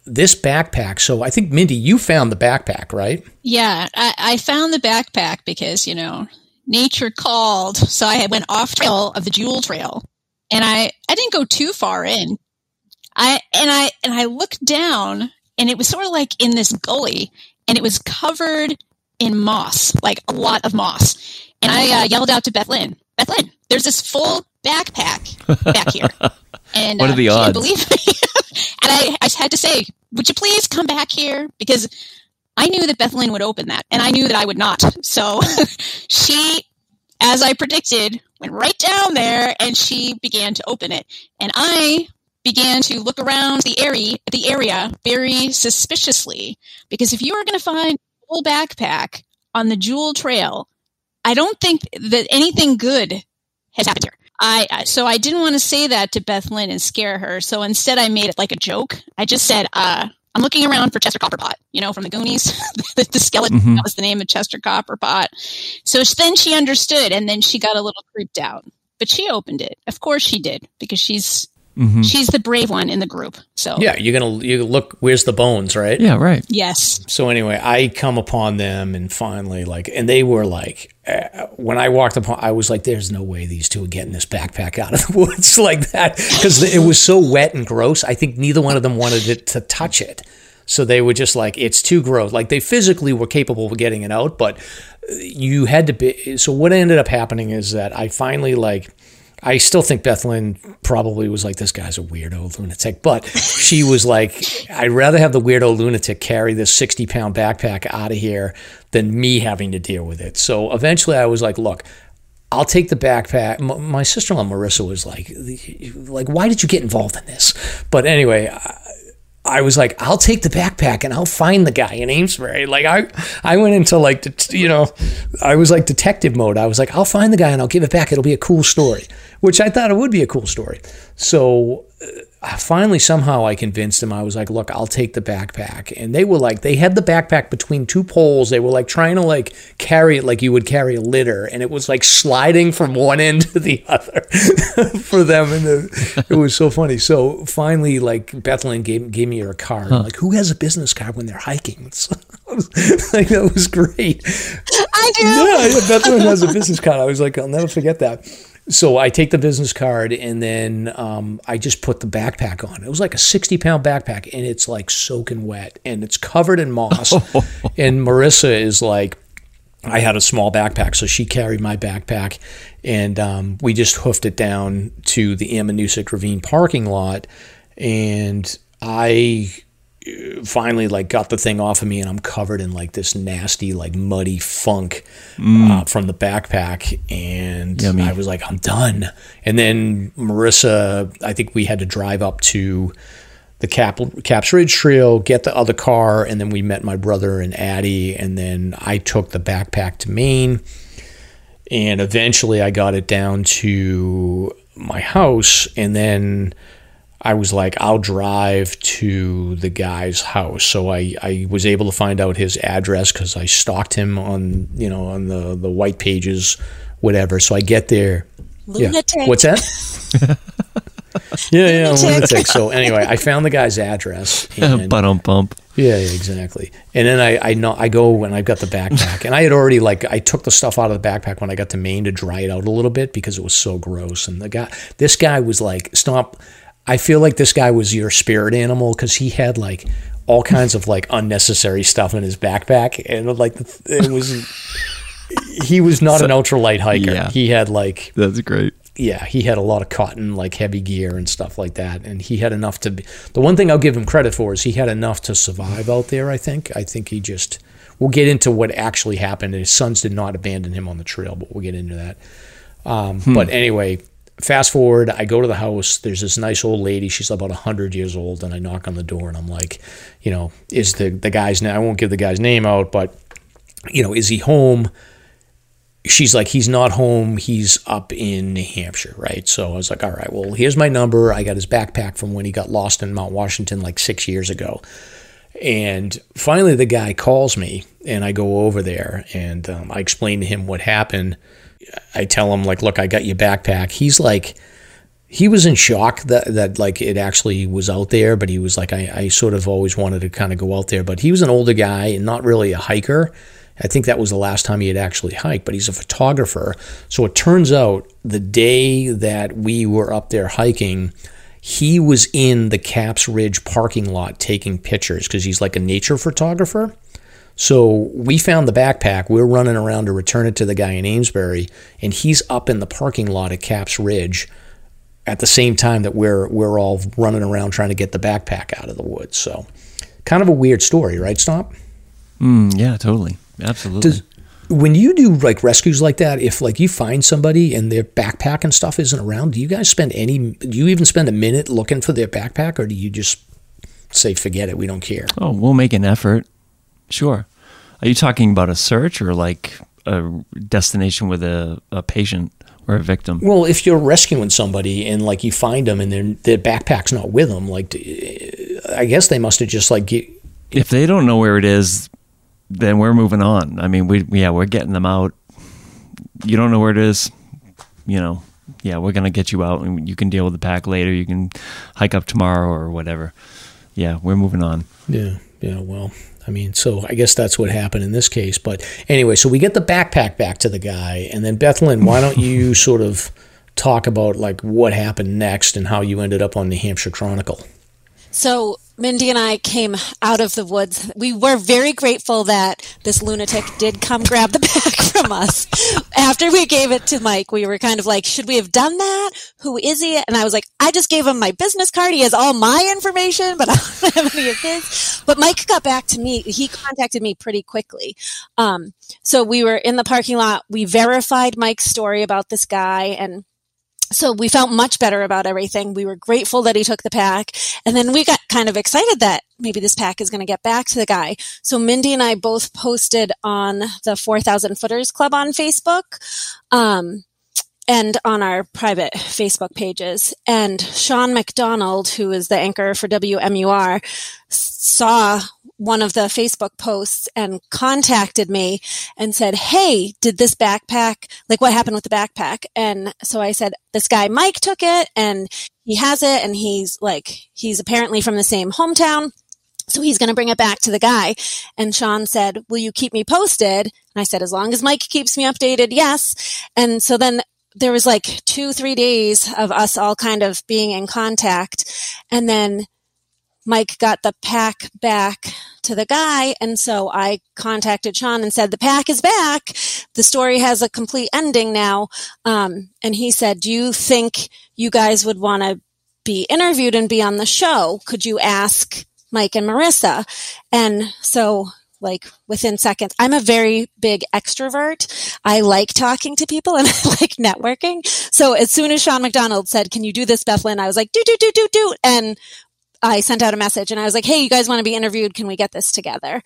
this backpack. So I think Mindy, you found the backpack, right? Yeah, I, I found the backpack because, you know, nature called. So I went off trail of the Jewell Trail and I, I didn't go too far in. I, and I, and I looked down and it was sort of like in this gully and it was covered in moss, like a lot of moss. And I uh, yelled out to Beth Lynn, Beth Lynn, there's this full backpack back here. And What are uh, the she odds? believe me. and I, I had to say, would you please come back here? Because I knew that Beth Lynn would open that and I knew that I would not. So she, as I predicted, went right down there and she began to open it. And I began to look around the area, the area very suspiciously because if you are going to find a full backpack on the Jewell Trail, I don't think that anything good has happened here. I so I didn't want to say that to Beth Lynn and scare her. So instead, I made it like a joke. I just said, uh, "I'm looking around for Chester Copperpot." You know, from the Goonies, the, the skeleton. Mhm. That was the name of Chester Copperpot. So then she understood, and then she got a little creeped out. But she opened it. Of course, she did because she's hmm she's the brave one in the group. So Yeah, you're gonna you look. Where's the bones, right? Yeah, right. yes, So anyway, I come upon them and finally like, and they were like, uh, when I walked upon, I was like, "There's no way these two are getting this backpack out of the woods like that," because it was so wet and gross. I think neither one of them wanted it to touch it, so they were just like, "It's too gross." Like they physically were capable of getting it out, but you had to be. So what ended up happening is that I finally like. I still think Beth Lynn probably was like, this guy's a weirdo lunatic. But she was like, I'd rather have the weirdo lunatic carry this 60 pound backpack out of here than me having to deal with it. So eventually I was like, look, I'll take the backpack. My sister-in-law Marissa was like, like, why did you get involved in this? But anyway, I, was like, I'll take the backpack and I'll find the guy in Amesbury. Like I, I went into like, you know, I was like detective mode. I was like, I'll find the guy and I'll give it back. It'll be a cool story, which I thought it would be a cool story. So finally somehow I convinced them. I was like, look, I'll take the backpack. And they were like, they had the backpack between two poles. They were like trying to like carry it like you would carry a litter. And it was like sliding from one end to the other for them. And the, it was so funny. So finally, like Beth Lynn gave, gave me her card. Huh. Like, who has a business card when they're hiking? So like, that was great. I do. Yeah, Beth Lynn has a business card. I was like, I'll never forget that so I take the business card and then um, I just put the backpack on. It was like a 60 pound backpack and it's like soaking wet and it's covered in moss. and Marissa is like, I had a small backpack, so she carried my backpack and um, we just hoofed it down to the Ammonoosuc Ravine parking lot. And I finally like got the thing off of me and I'm covered in like this nasty like muddy funk mm. uh, from the backpack and Yummy. I was like I'm done and then Marissa I think we had to drive up to the Cap, Caps Ridge Trail get the other car and then we met my brother and Addie and then I took the backpack to Maine and eventually I got it down to my house and then I was like, I'll drive to the guy's house. So I, I was able to find out his address because I stalked him on, you know, on the, the white pages, whatever. So I get there. Lunatic. Yeah. What's that? yeah, yeah, lunatic. So anyway, I found the guy's address. And, Bottom bump. Yeah, yeah, exactly. And then I, I know I go and I've got the backpack, and I had already like I took the stuff out of the backpack when I got to Maine to dry it out a little bit because it was so gross. And the guy, this guy was like, "Stomp." I feel like this guy was your spirit animal because he had like all kinds of like unnecessary stuff in his backpack, and like it was. he was not so, an ultralight hiker. Yeah, he had like that's great. Yeah, he had a lot of cotton, like heavy gear and stuff like that, and he had enough to. Be, the one thing I'll give him credit for is he had enough to survive out there. I think. I think he just. We'll get into what actually happened. His sons did not abandon him on the trail, but we'll get into that. Um, hmm. But anyway, fast forward, I go to the house. There's this nice old lady. She's about 100 years old. And I knock on the door and I'm like, you know, is the, the guy's name, I won't give the guy's name out, but, you know, is he home? She's like, he's not home. He's up in New Hampshire, right? So I was like, all right, well, here's my number. I got his backpack from when he got lost in Mount Washington like six years ago. And finally, the guy calls me, and I go over there and um, I explain to him what happened I tell him like, look, I got your backpack. He's like, he was in shock that that like it actually was out there, but he was like, I, I sort of always wanted to kind of go out there, but he was an older guy and not really a hiker. I think that was the last time he had actually hiked, but he's a photographer. So it turns out the day that we were up there hiking, he was in the Caps Ridge parking lot taking pictures because he's like a nature photographer. So we found the backpack. We're running around to return it to the guy in Amesbury, and he's up in the parking lot at Caps Ridge at the same time that we're we're all running around trying to get the backpack out of the woods. So kind of a weird story, right, Stomp? Mm, yeah, totally. Absolutely. Does, when you do like rescues like that, if like you find somebody and their backpack and stuff isn't around, do you guys spend any do you even spend a minute looking for their backpack or do you just say forget it, we don't care? Oh, we'll make an effort. Sure. Are you talking about a search or like a destination with a, a patient or a victim? Well, if you're rescuing somebody and like you find them and their their backpack's not with them, like I guess they must have just like. Get, if they don't know where it is, then we're moving on. I mean, we yeah, we're getting them out. You don't know where it is, you know. Yeah, we're gonna get you out, and you can deal with the pack later. You can hike up tomorrow or whatever. Yeah, we're moving on. Yeah, yeah. Well, I mean, so I guess that's what happened in this case. But anyway, so we get the backpack back to the guy, and then Beth Lynn, why don't you sort of talk about like what happened next and how you ended up on the Hampshire Chronicle? So Mindy and I came out of the woods. We were very grateful that this lunatic did come grab the bag from us. After we gave it to Mike, we were kind of like, should we have done that? Who is he? And I was like, I just gave him my business card. He has all my information, but I don't have any of his. But Mike got back to me. He contacted me pretty quickly. Um, so we were in the parking lot. We verified Mike's story about this guy and so we felt much better about everything. We were grateful that he took the pack. And then we got kind of excited that maybe this pack is going to get back to the guy. So Mindy and I both posted on the 4000 Footers Club on Facebook. Um, and on our private Facebook pages. And Sean McDonald, who is the anchor for WMUR, saw one of the Facebook posts and contacted me and said, Hey, did this backpack, like what happened with the backpack? And so I said, this guy Mike took it and he has it and he's like, he's apparently from the same hometown. So he's going to bring it back to the guy. And Sean said, will you keep me posted? And I said, as long as Mike keeps me updated, yes. And so then there was like two, three days of us all kind of being in contact. And then Mike got the pack back to the guy. And so I contacted Sean and said, the pack is back. The story has a complete ending now. Um, and he said, do you think you guys would want to be interviewed and be on the show? Could you ask Mike and Marissa? And so like within seconds. I'm a very big extrovert. I like talking to people and I like networking. So as soon as Sean McDonald said, can you do this, Beth Lynn? I was like, do, do, do, do, do. And I sent out a message and I was like, Hey, you guys want to be interviewed? Can we get this together?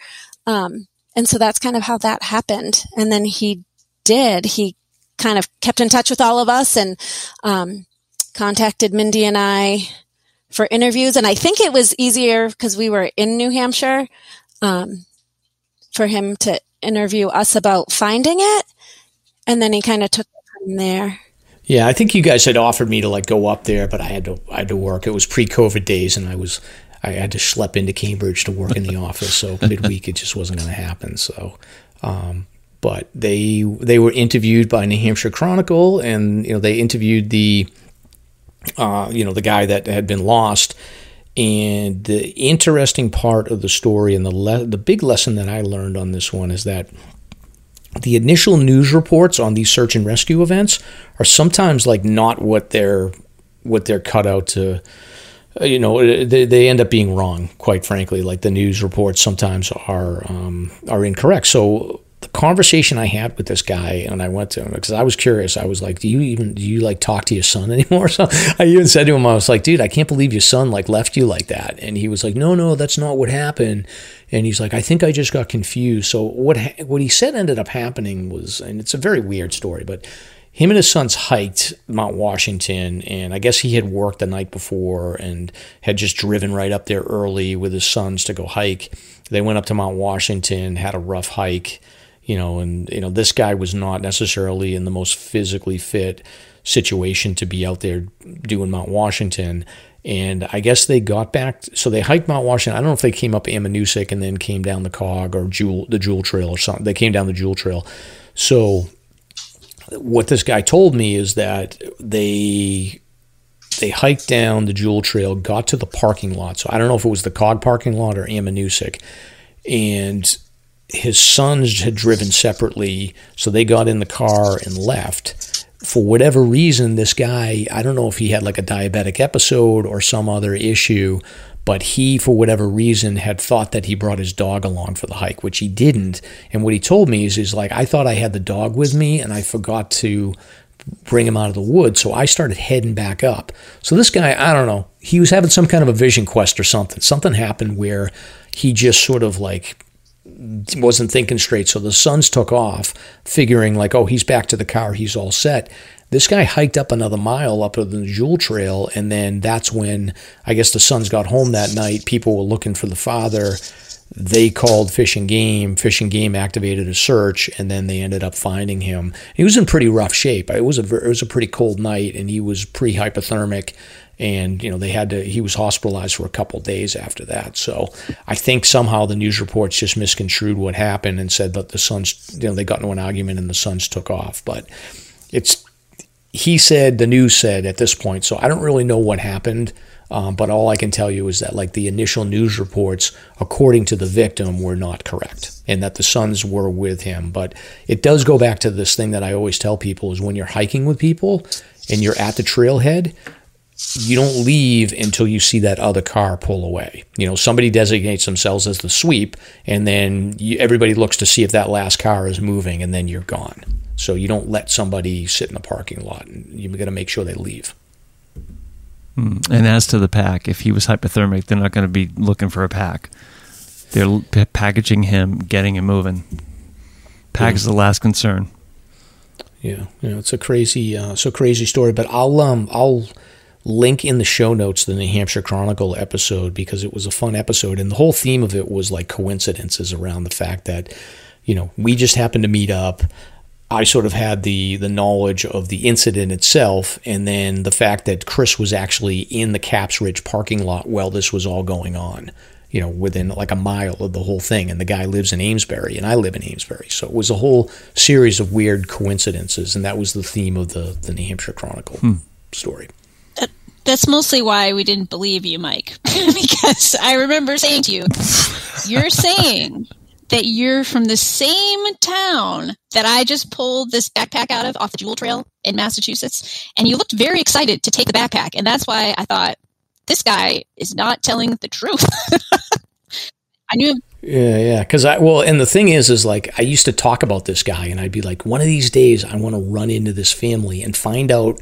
Um, and so that's kind of how that happened. And then he did, he kind of kept in touch with all of us and, um, contacted Mindy and I for interviews. And I think it was easier because we were in New Hampshire, um, for him to interview us about finding it. And then he kind of took it from there. Yeah, I think you guys had offered me to like go up there, but I had to I had to work. It was pre-COVID days, and I was I had to schlep into Cambridge to work in the office. So midweek, it just wasn't going to happen. So, um, but they they were interviewed by New Hampshire Chronicle, and you know they interviewed the uh, you know the guy that had been lost. And the interesting part of the story and the le- the big lesson that I learned on this one is that the initial news reports on these search and rescue events are sometimes like not what they're what they're cut out to uh, you know they, they end up being wrong quite frankly. Like the news reports sometimes are um, are incorrect. So the conversation I had with this guy, and I went to him because I was curious. I was like, "Do you even do you like talk to your son anymore?" So I even said to him, "I was like, dude, I can't believe your son like left you like that." And he was like, "No, no, that's not what happened." And he's like, "I think I just got confused." So what ha- what he said ended up happening was, and it's a very weird story, but him and his sons hiked Mount Washington, and I guess he had worked the night before and had just driven right up there early with his sons to go hike. They went up to Mount Washington, had a rough hike you know, and you know this guy was not necessarily in the most physically fit situation to be out there doing Mount Washington. And I guess they got back, so they hiked Mount Washington. I don't know if they came up Ammonoosuc and then came down the Cog or Jewell, the Jewell Trail or something. They came down the Jewell Trail. So what this guy told me is that they they hiked down the Jewell Trail, got to the parking lot. So I don't know if it was the Cog parking lot or Ammonoosuc, and his sons had driven separately, so they got in the car and left. For whatever reason, this guy, I don't know if he had like a diabetic episode or some other issue, but he, for whatever reason, had thought that he brought his dog along for the hike, which he didn't. And what he told me is, is like, I thought I had the dog with me and I forgot to bring him out of the woods. So I started heading back up. So this guy, I don't know, he was having some kind of a vision quest or something. Something happened where he just sort of like wasn't thinking straight. So the sons took off, figuring like, oh, he's back to the car, he's all set. This guy hiked up another mile up to the Jewell Trail, and then that's when I guess the sons got home that night. People were looking for the father. They called Fish and Game. Fish and Game activated a search, and then they ended up finding him. He was in pretty rough shape. It was a it was a pretty cold night, and he was pre hypothermic and you know they had to he was hospitalized for a couple days after that. So i think somehow the news reports just misconstrued what happened and said that the sons you know they got into an argument and the sons took off. But it's he said the news said at this point. So i don't really know what happened. Um, but all I can tell you is that like the initial news reports, according to the victim, were not correct, and that the sons were with him. But it does go back to this thing that I always tell people: is when you're hiking with people and you're at the trailhead, you don't leave until you see that other car pull away. You know, somebody designates themselves as the sweep, and then you, everybody looks to see if that last car is moving, and then you're gone. So you don't let somebody sit in the parking lot. You've got to make sure they leave. Hmm. And as to the pack, if he was hypothermic, they're not going to be looking for a pack. They're packaging him, getting him moving. Pack yeah. is the last concern. Yeah, yeah, it's a crazy, uh, a crazy story. But I'll, um, I'll link in the show notes the New Hampshire Chronicle episode because it was a fun episode, and the whole theme of it was like coincidences around the fact that, you know, we just happened to meet up. I sort of had the the knowledge of the incident itself, and then the fact that Chris was actually in the Caps Ridge parking lot while this was all going on. You know, within like a mile of the whole thing, and the guy lives in Amesbury, and I live in Amesbury, so it was a whole series of weird coincidences, and that was the theme of the the New Hampshire Chronicle hmm. story. That's mostly why we didn't believe you, Mike, because I remember saying to you, "You're saying that you're from the same town that I just pulled this backpack out of off the Jewell Trail in Massachusetts. And you looked very excited to take the backpack. And that's why I thought, this guy is not telling the truth. I knew him. Yeah, yeah. Because I, well, and the thing is, is like, I used to talk about this guy and I'd be like, one of these days I want to run into this family and find out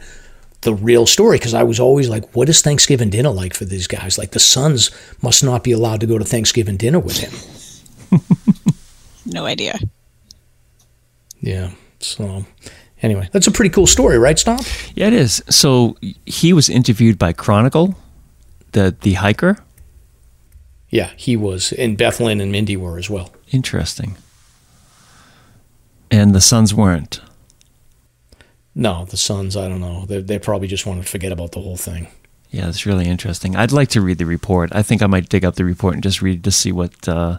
the real story because I was always like, what is Thanksgiving dinner like for these guys? Like, the sons must not be allowed to go to Thanksgiving dinner with him. no idea. Yeah. So anyway, that's a pretty cool story, right, Stomp? Yeah, it is. So he was interviewed by Chronicle, the the hiker. Yeah, he was, and Beth Lynn and Mindy were as well. Interesting. And the sons weren't. No, the sons. I don't know. They, they probably just want to forget about the whole thing. Yeah, it's really interesting. I'd like to read the report. I think I might dig up the report and just read to see what uh,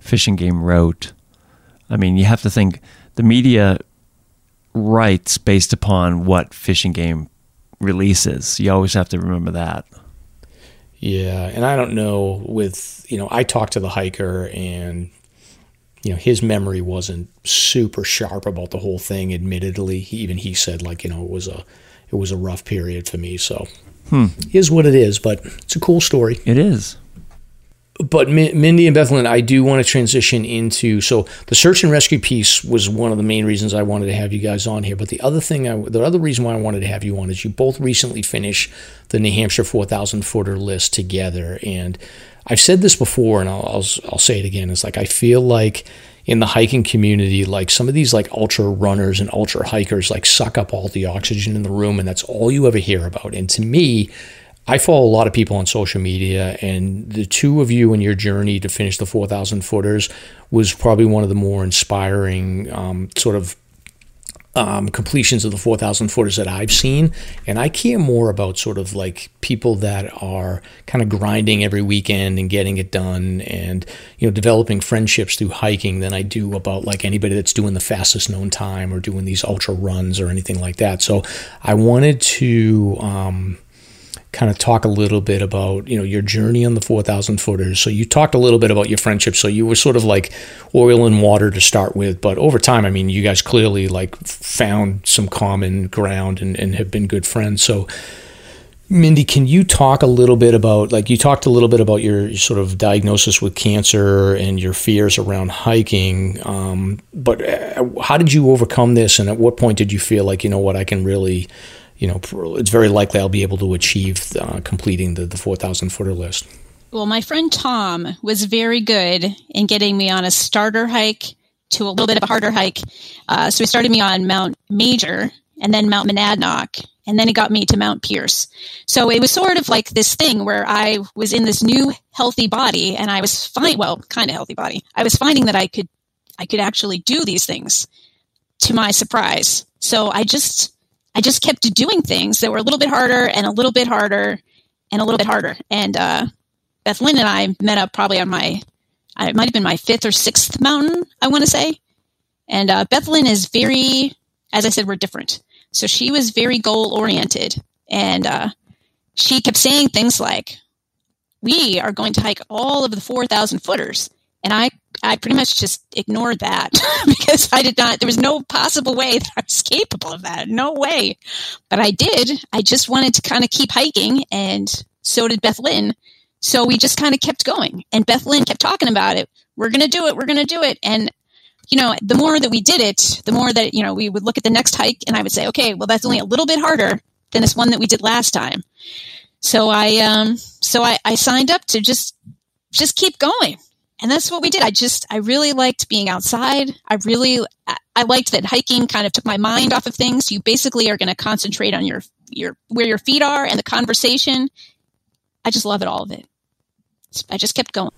Fish and Game wrote. I mean, you have to think the media writes based upon what Fish and Game releases. You always have to remember that. Yeah, and I don't know with you know I talked to the hiker and you know his memory wasn't super sharp about the whole thing. Admittedly, even he said like you know it was a it was a rough period for me. So hmm. is what it is, but it's a cool story. It is but Mindy and Beth Lynn, I do want to transition into so the search and rescue piece was one of the main reasons I wanted to have you guys on here. But the other thing, I, the other reason why I wanted to have you on is you both recently finished the New Hampshire 4,000 footer list together, and I've said this before, and I'll, I'll I'll say it again. It's like I feel like in the hiking community, like some of these like ultra runners and ultra hikers like suck up all the oxygen in the room, and that's all you ever hear about. And to me, I follow a lot of people on social media, and the two of you in your journey to finish the 4,000 footers was probably one of the more inspiring um, sort of um, completions of the 4,000 footers that I've seen. And I care more about sort of like people that are kind of grinding every weekend and getting it done and, you know, developing friendships through hiking than I do about like anybody that's doing the fastest known time or doing these ultra runs or anything like that. So I wanted to, um, kind of talk a little bit about you know your journey on the 4000 footers. So you talked a little bit about your friendship. So you were sort of like oil and water to start with but over time i mean you guys clearly like found some common ground and, and have been good friends. So mindy can you talk a little bit about like you talked a little bit about your sort of diagnosis with cancer and your fears around hiking um, but uh, how did you overcome this and at what point did you feel like you know what i can really you know, it's very likely I'll be able to achieve uh, completing the, the 4,000 footer list. Well, my friend Tom was very good in getting me on a starter hike to a little bit of a harder hike. Uh, so he started me on Mount Major and then Mount Monadnock, and then he got me to Mount Pierce. So it was sort of like this thing where I was in this new healthy body, and I was fine. Well, kind of healthy body. I was finding that I could, I could actually do these things. To my surprise, so I just I just kept doing things that were a little bit harder and a little bit harder and a little bit harder. And uh, Beth Lynn and I met up probably on my, it might have been my fifth or sixth mountain, I want to say. And uh, Beth Lynn is very, as I said, we're different. So she was very goal oriented. And uh, she kept saying things like, we are going to hike all of the 4,000 footers. And I, I pretty much just ignored that because I did not, there was no possible way that I was capable of that. No way. But I did. I just wanted to kind of keep hiking and so did Beth Lynn. So we just kind of kept going and Beth Lynn kept talking about it. We're going to do it. We're going to do it. And you know, the more that we did it, the more that, you know, we would look at the next hike and I would say, okay, well, that's only a little bit harder than this one that we did last time. So I, um, so I, I signed up to just, just keep going. And that's what we did. I just, I really liked being outside. I really, I liked that hiking kind of took my mind off of things. You basically are going to concentrate on your, your, where your feet are and the conversation. I just love it, all of it. I just kept going.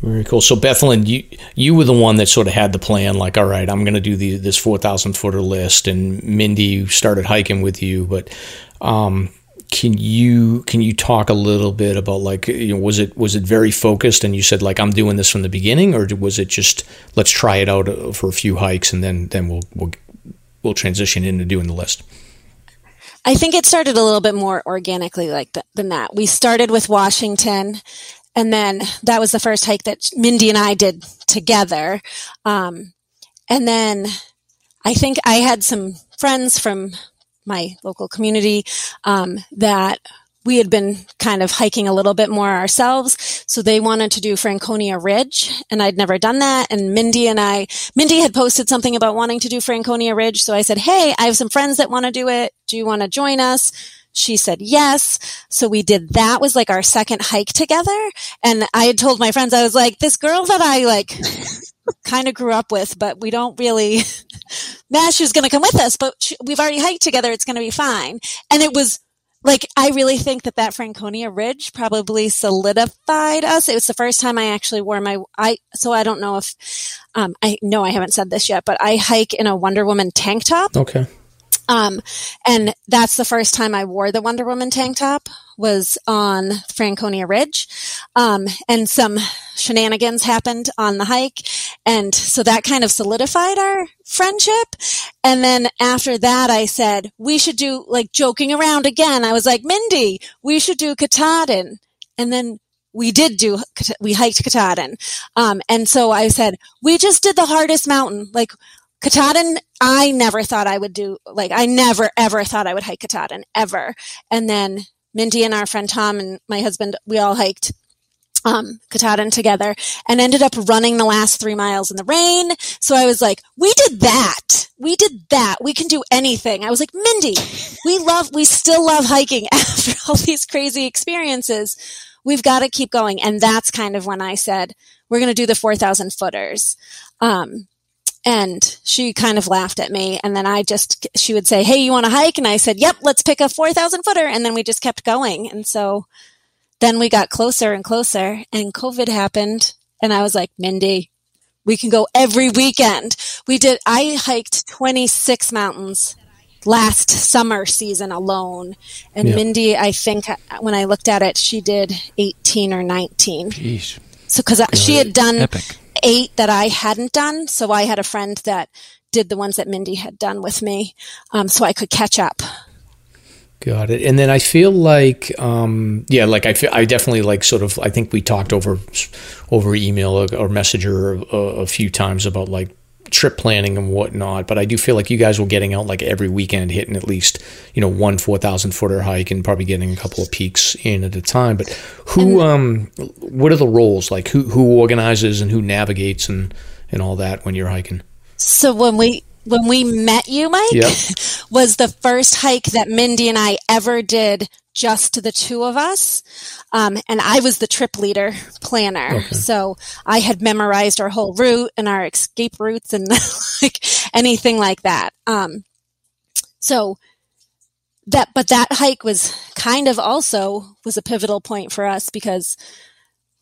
Very cool. So Beth Lynn, you you were the one that sort of had the plan, like, all right, I'm going to do the, this four thousand footer list, and Mindy started hiking with you. But um, can you can you talk a little bit about like you know, was it was it very focused, and you said like I'm doing this from the beginning, or was it just let's try it out uh, for a few hikes, and then then we'll we'll we'll transition into doing the list. I think it started a little bit more organically like th- than that. We started with Washington and then that was the first hike that Mindy and I did together. Um, and then I think I had some friends from my local community um, that we had been kind of hiking a little bit more ourselves. So they wanted to do Franconia Ridge and I'd never done that. And Mindy and I, Mindy had posted something about wanting to do Franconia Ridge. So I said, Hey, I have some friends that want to do it. Do you want to join us? She said yes. So we did that was like our second hike together. And I had told my friends, I was like, this girl that I like kind of grew up with, but we don't really, Mash is going to come with us, but she, we've already hiked together. It's going to be fine. And it was like, I really think that that Franconia Ridge probably solidified us. It was the first time I actually wore my, I, so I don't know if, um, I know I haven't said this yet, but I hike in a Wonder Woman tank top. Okay. Um, and that's the first time I wore the Wonder Woman tank top was on Franconia Ridge. Um, and some shenanigans happened on the hike. And so that kind of solidified our friendship. And then after that, I said, we should do like joking around again. I was like, Mindy, we should do Katahdin. And then we did do, we hiked Katahdin. Um, and so I said, we just did the hardest mountain. Like Katahdin, I never thought I would do, like, I never, ever thought I would hike Katahdin, ever. And then Mindy and our friend Tom and my husband, we all hiked um, Katahdin together and ended up running the last three miles in the rain. So I was like, we did that. We did that. We can do anything. I was like, Mindy, we love, we still love hiking after all these crazy experiences. We've got to keep going. And that's kind of when I said, we're going to do the 4,000 footers. Um, and she kind of laughed at me. And then I just, she would say, Hey, you want to hike? And I said, Yep, let's pick a 4,000 footer. And then we just kept going. And so then we got closer and closer and COVID happened. And I was like, Mindy, we can go every weekend. We did, I hiked 26 mountains last summer season alone. And yeah. Mindy, I think uh, when I looked at it, she did 18 or 19. Jeez. So, cause she had done Epic eight that I hadn't done. So I had a friend that did the ones that Mindy had done with me, um, so I could catch up. Got it. And then I feel like, um, yeah, like I feel, I definitely like sort of, I think we talked over, over email or, or messenger a, a, few times about like trip planning and whatnot. But I do feel like you guys were getting out like every weekend, hitting at least you know one four thousand footer hike and probably getting a couple of peaks in at a time. But who, um, what are the roles like? Who who organizes and who navigates and and all that when you're hiking? So when we when we met you, Mike, yep. was the first hike that Mindy and I ever did just the two of us. Um, and I was the trip leader planner. Okay. So I had memorized our whole route and our escape routes and like anything like that. Um, so that, but that hike was kind of also was a pivotal point for us because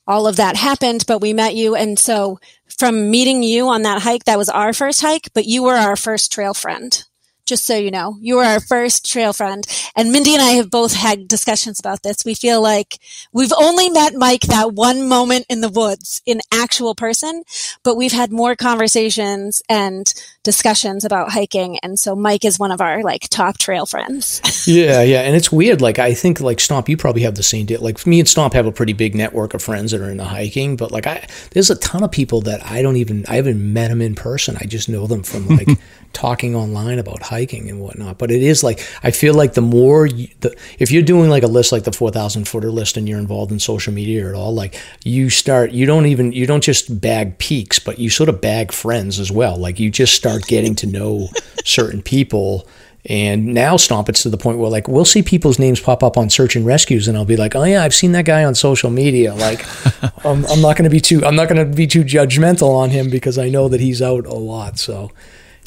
all of that happened, but we met you. And so from meeting you on that hike, that was our first hike, but you were our first trail friend just so you know. You were our first trail friend. And Mindy and I have both had discussions about this. We feel like we've only met Mike that one moment in the woods in actual person, but we've had more conversations and discussions about hiking. And so Mike is one of our like top trail friends. yeah, yeah, and it's weird. Like I think like Stomp, you probably have the same deal. Like me and Stomp have a pretty big network of friends that are into hiking, but like I, there's a ton of people that I don't even I haven't met them in person. I just know them from like talking online about hiking and whatnot. But it is like I feel like the more you, the if you're doing like a list like the four thousand footer list and you're involved in social media at all, like you start you don't even you don't just bag peaks, but you sort of bag friends as well. Like you just start getting to know certain people. And now Stomp, it's to the point where like we'll see people's names pop up on search and rescues, and I'll be like, oh yeah, I've seen that guy on social media. Like, I'm, I'm not going to be too I'm not going to be too judgmental on him because I know that he's out a lot. So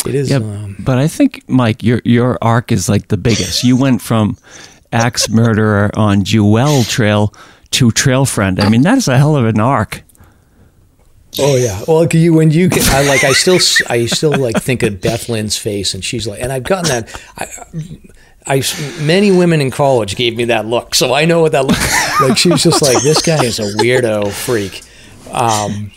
it is. Yeah, um, but I think Mike, your your arc is like the biggest. You went from axe murderer on Jewell Trail to trail friend. I mean, that is a hell of an arc. Oh yeah. Well, you when you get, I like I still I still like think of Beth Lynn's face, and she's like, and I've gotten that. I, I many women in college gave me that look, so I know what that look. Like she's just like this guy is a weirdo freak. Um,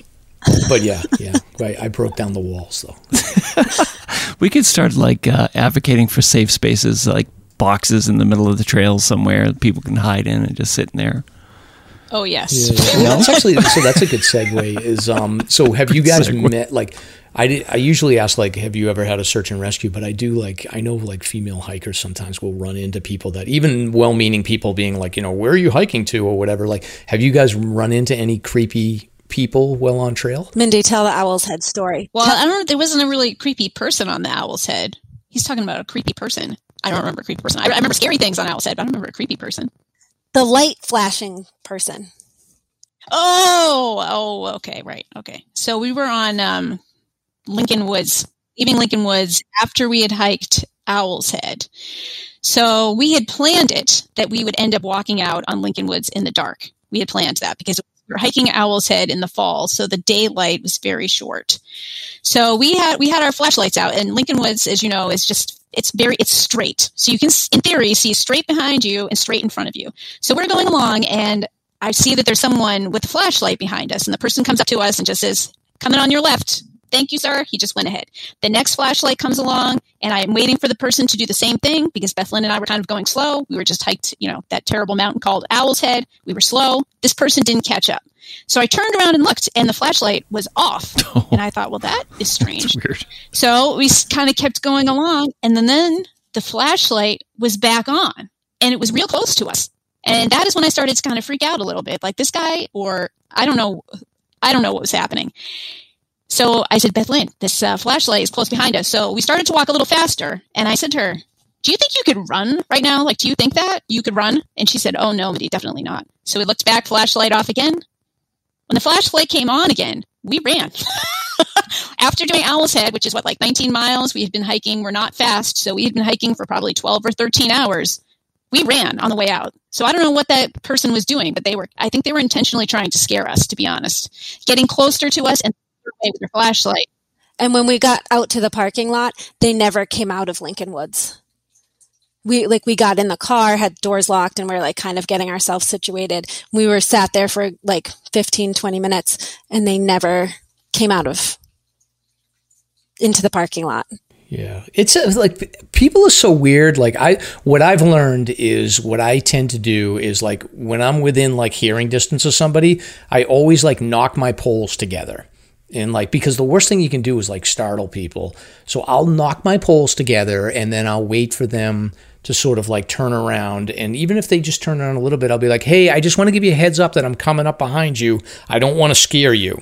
but yeah, yeah, I, I broke down the walls though. we could start like uh, advocating for safe spaces, like boxes in the middle of the trail somewhere that people can hide in and just sit in there. Oh yes, yeah, yeah. that's actually so. That's a good segue. Is um. So have you guys met? Like, I did, I usually ask like, have you ever had a search and rescue? But I do like I know like female hikers sometimes will run into people that even well-meaning people being like, you know, where are you hiking to or whatever. Like, have you guys run into any creepy people well on trail? Mindy, tell the Owl's Head story. Well, I don't. know. There wasn't a really creepy person on the Owl's Head. He's talking about a creepy person. I don't remember a creepy person. I, I remember scary things on Owl's Head, but I don't remember a creepy person the light flashing person. Oh, oh, okay, right, okay. So we were on um, Lincoln Woods, leaving Lincoln Woods after we had hiked Owl's Head. So we had planned it that we would end up walking out on Lincoln Woods in the dark. We had planned that because we were hiking Owl's Head in the fall, so the daylight was very short. So we had we had our flashlights out, and Lincoln Woods, as you know, is just it's very it's straight. So you can in theory see straight behind you and straight in front of you. So we're going along and i see that there's someone with a flashlight behind us and the person comes up to us and just says coming on your left thank you sir he just went ahead the next flashlight comes along and i'm waiting for the person to do the same thing because beth lynn and i were kind of going slow we were just hiked you know that terrible mountain called owl's head we were slow this person didn't catch up so I turned around and looked, and the flashlight was off. Oh, and I thought, well, that is strange. weird. So we kind of kept going along, and then, then the flashlight was back on, and it was real close to us. And that is when I started to kind of freak out a little bit, like this guy, or I don't know, I don't know what was happening. So I said, Beth Lynn, this uh, flashlight is close behind us. So we started to walk a little faster, and I said to her, do you think you could run right now? Like, do you think that you could run? And she said, oh, no, definitely not. So we looked back, flashlight off again. When the flashlight came on again, we ran. After doing Owl's Head, which is what, like 19 miles, we had been hiking. We're not fast, so we had been hiking for probably 12 or 13 hours. We ran on the way out. So I don't know what that person was doing, but they were, I think they were intentionally trying to scare us, to be honest. Getting closer to us and with their flashlight. And when we got out to the parking lot, they never came out of Lincoln Woods. We like we got in the car had doors locked and we are like kind of getting ourselves situated. We were sat there for like 15 20 minutes and they never came out of into the parking lot. Yeah. It's a, like people are so weird. Like i what i've learned is what i tend to do is like when i'm within like hearing distance of somebody i always like knock my poles together and like because the worst thing you can do is like startle people so i'll knock my poles together and then i'll wait for them to sort of like turn around. And even if they just turn around a little bit, I'll be like, hey, I just want to give you a heads up that I'm coming up behind you. I don't want to scare you.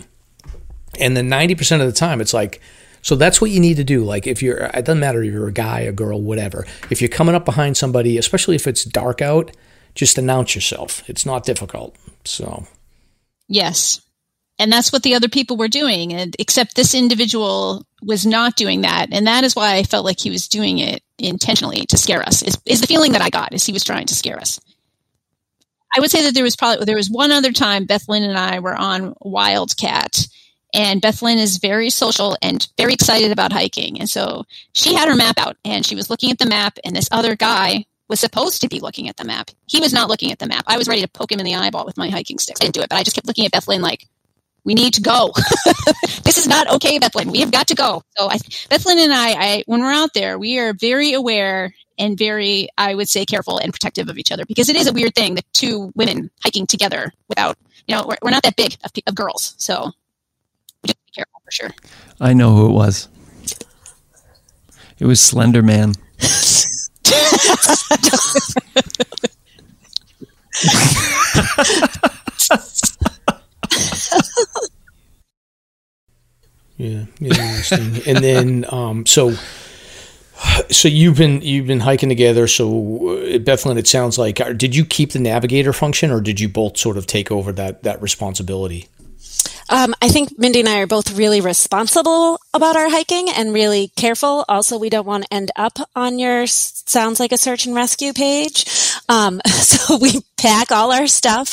And then 90% of the time, it's like, so that's what you need to do. Like if you're, it doesn't matter if you're a guy, a girl, whatever. If you're coming up behind somebody, especially if it's dark out, just announce yourself. It's not difficult. So. Yes. And that's what the other people were doing. And except this individual was not doing that. And that is why I felt like he was doing it intentionally to scare us is, is the feeling that I got is he was trying to scare us. I would say that there was probably, there was one other time Beth Lynn and I were on Wildcat and Beth Lynn is very social and very excited about hiking. And so she had her map out and she was looking at the map and this other guy was supposed to be looking at the map. He was not looking at the map. I was ready to poke him in the eyeball with my hiking sticks. I didn't do it, but I just kept looking at Beth Lynn like, we need to go. this is not okay, Beth Lynn. We have got to go. So I, Beth Lynn and I, I, when we're out there, we are very aware and very, I would say, careful and protective of each other because it is a weird thing that two women hiking together without, you know, we're, we're not that big of, of girls. So we to be careful for sure. I know who it was. It was Slender Man. Yeah, yeah interesting. and then, um, so, so you've been you've been hiking together. So, uh, Beth Lynn, it sounds like did you keep the navigator function, or did you both sort of take over that that responsibility? Um, I think Mindy and I are both really responsible about our hiking and really careful. Also, we don't want to end up on your sounds like a search and rescue page. Um, so we pack all our stuff.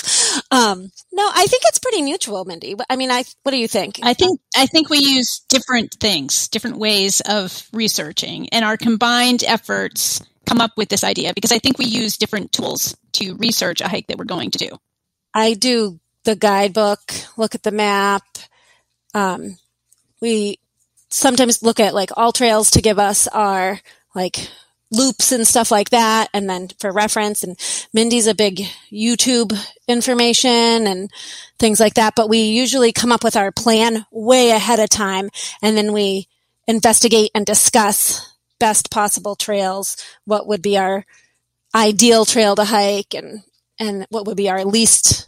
Um, no, I think it's pretty mutual, Mindy. I mean, I, what do you think? I think, I think we use different things, different ways of researching and our combined efforts come up with this idea because I think we use different tools to research a hike that we're going to do. I do the guidebook, look at the map. Um, we sometimes look at like all trails to give us our like loops and stuff like that. And then for reference and Mindy's a big YouTube information and things like that. But we usually come up with our plan way ahead of time and then we investigate and discuss best possible trails. What would be our ideal trail to hike and, and what would be our least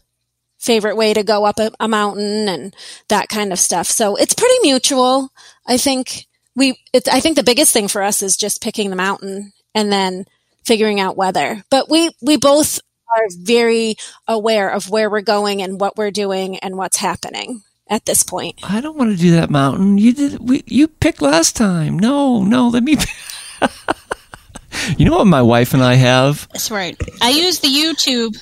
favorite way to go up a, a, mountain and that kind of stuff. So it's pretty mutual. I think we, it's, I think the biggest thing for us is just picking the mountain and then figuring out weather. But we, we both are very aware of where we're going and what we're doing and what's happening at this point. I don't want to do that mountain. You did, we, you picked last time. No, no, let me. you know what my wife and I have? That's right. I use the YouTube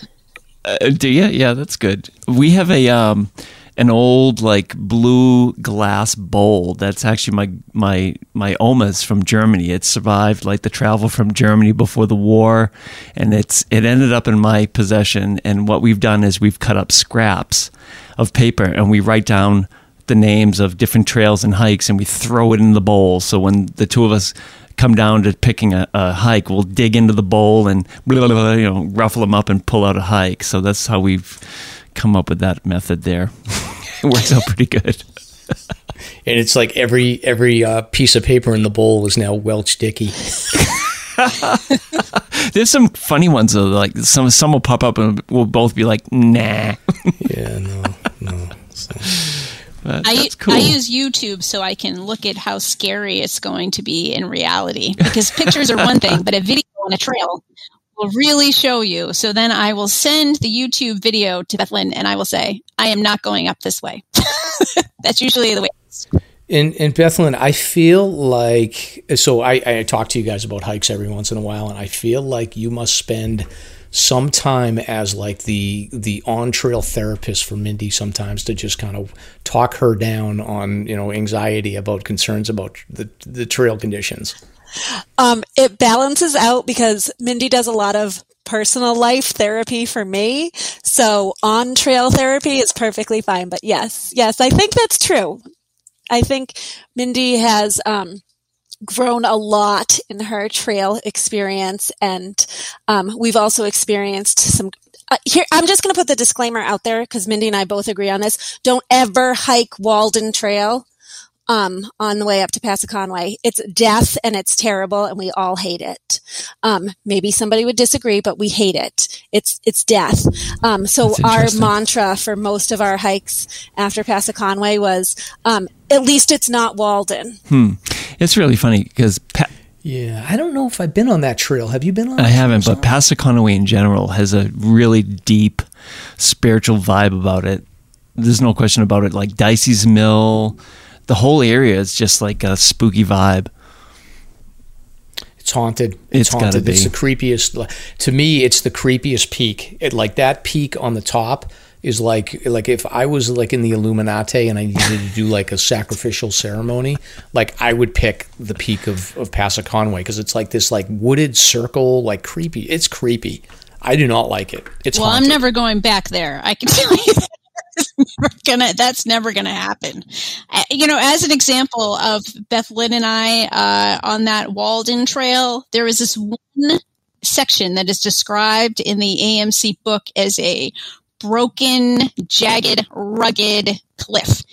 uh, do you? Yeah, that's good. We have a um, an old like blue glass bowl. That's actually my my my Oma's from Germany. It survived like the travel from Germany before the war, and it's it ended up in my possession. And what we've done is we've cut up scraps of paper and we write down the names of different trails and hikes, and we throw it in the bowl. So when the two of us come down to picking a, a hike, we'll dig into the bowl and blah, blah, blah, you know ruffle them up and pull out a hike. So that's how we've come up with that method. There, it works out pretty good. and it's like every every uh, piece of paper in the bowl is now Welch-Dickey. There's some funny ones though. Like some some will pop up and we'll both be like, nah. yeah, no, no. So. I, cool. I use YouTube so I can look at how scary it's going to be in reality because pictures are one thing, but a video on a trail will really show you. So then I will send the YouTube video to Beth Lynn and I will say, I am not going up this way. That's usually the way. In, in Beth Lynn, I feel like, so I, I talk to you guys about hikes every once in a while, and I feel like you must spend some time as like the the on trail therapist for Mindy sometimes to just kind of talk her down on you know anxiety about concerns about the the trail conditions. Um, it balances out because Mindy does a lot of personal life therapy for me. So on trail therapy is perfectly fine. But yes, yes, I think that's true. I think Mindy has um, grown a lot in her trail experience, and um, we've also experienced some. Uh, here, I'm just going to put the disclaimer out there because Mindy and I both agree on this. Don't ever hike Walden Trail um, on the way up to Passaconaway. It's death and it's terrible and we all hate it. Um, maybe somebody would disagree, but we hate it. It's, it's death. Um, so our mantra for most of our hikes after Passaconaway was, um, at least it's not Walden. Hmm. It's really funny because pa- yeah, I don't know if I've been on that trail. Have you been on? I haven't, but Passaconaway in general has a really deep spiritual vibe about it. There's no question about it. Like Dicey's Mill, the whole area is just like a spooky vibe. It's haunted. It's, it's haunted. It's the creepiest. To me, it's the creepiest peak. It, like that peak on the top is like like if I was like in the Illuminati and I needed to do like a sacrificial ceremony, like I would pick the peak of of Passaconaway because it's like this like wooded circle, like creepy. It's creepy. I do not like it. It's well. haunted. I'm never going back there. I can tell you. Gonna that's never gonna happen. Uh, you know as an example of beth lynn and i uh, on that walden trail there is this one section that is described in the amc book as a broken jagged rugged cliff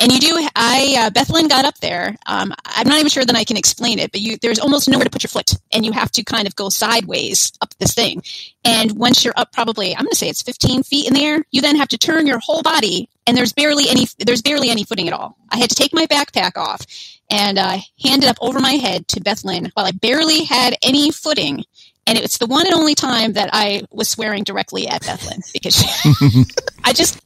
and you do i uh, got up there um, i'm not even sure that i can explain it but you there's almost nowhere to put your foot and you have to kind of go sideways up this thing. And once you're up probably i'm going to say it's 15 feet in the air you then have to turn your whole body and there's barely any there's barely any footing at all. I had to take my backpack off and uh, hand it up over my head to beth lynn while i barely had any footing. And it's the one and only time that I was swearing directly at Beth Lynn because she, I just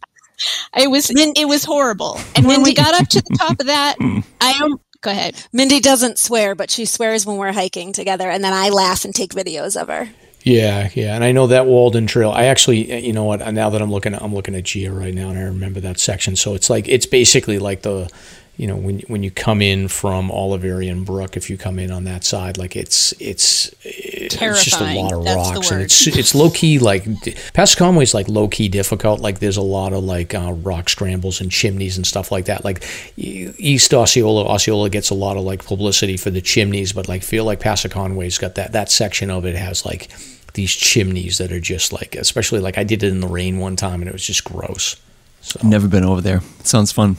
it was it was horrible. And when we got up to the top of that, hmm. I am go ahead. Mindy doesn't swear, but she swears when we're hiking together, and then I laugh and take videos of her. Yeah, yeah, and I know that Walden Trail. I actually, eh, you know what? Now that I'm looking, at, I'm looking at Gaia right now, and I remember that section. So it's like it's basically like the you know when when you come in from Oliverian Brook, if you come in on that side, like it's it's it's just a lot of That's rocks, and it's it's low key like Pasco is like low key difficult. Like there's a lot of like uh, rock scrambles and chimneys and stuff like that. Like East Osceola, Osceola gets a lot of like publicity for the chimneys, but like feel like Passaconaway's got that that section of it has like these chimneys that are just like, especially like I did it in the rain one time and it was just gross. So. Never been over there. It sounds fun.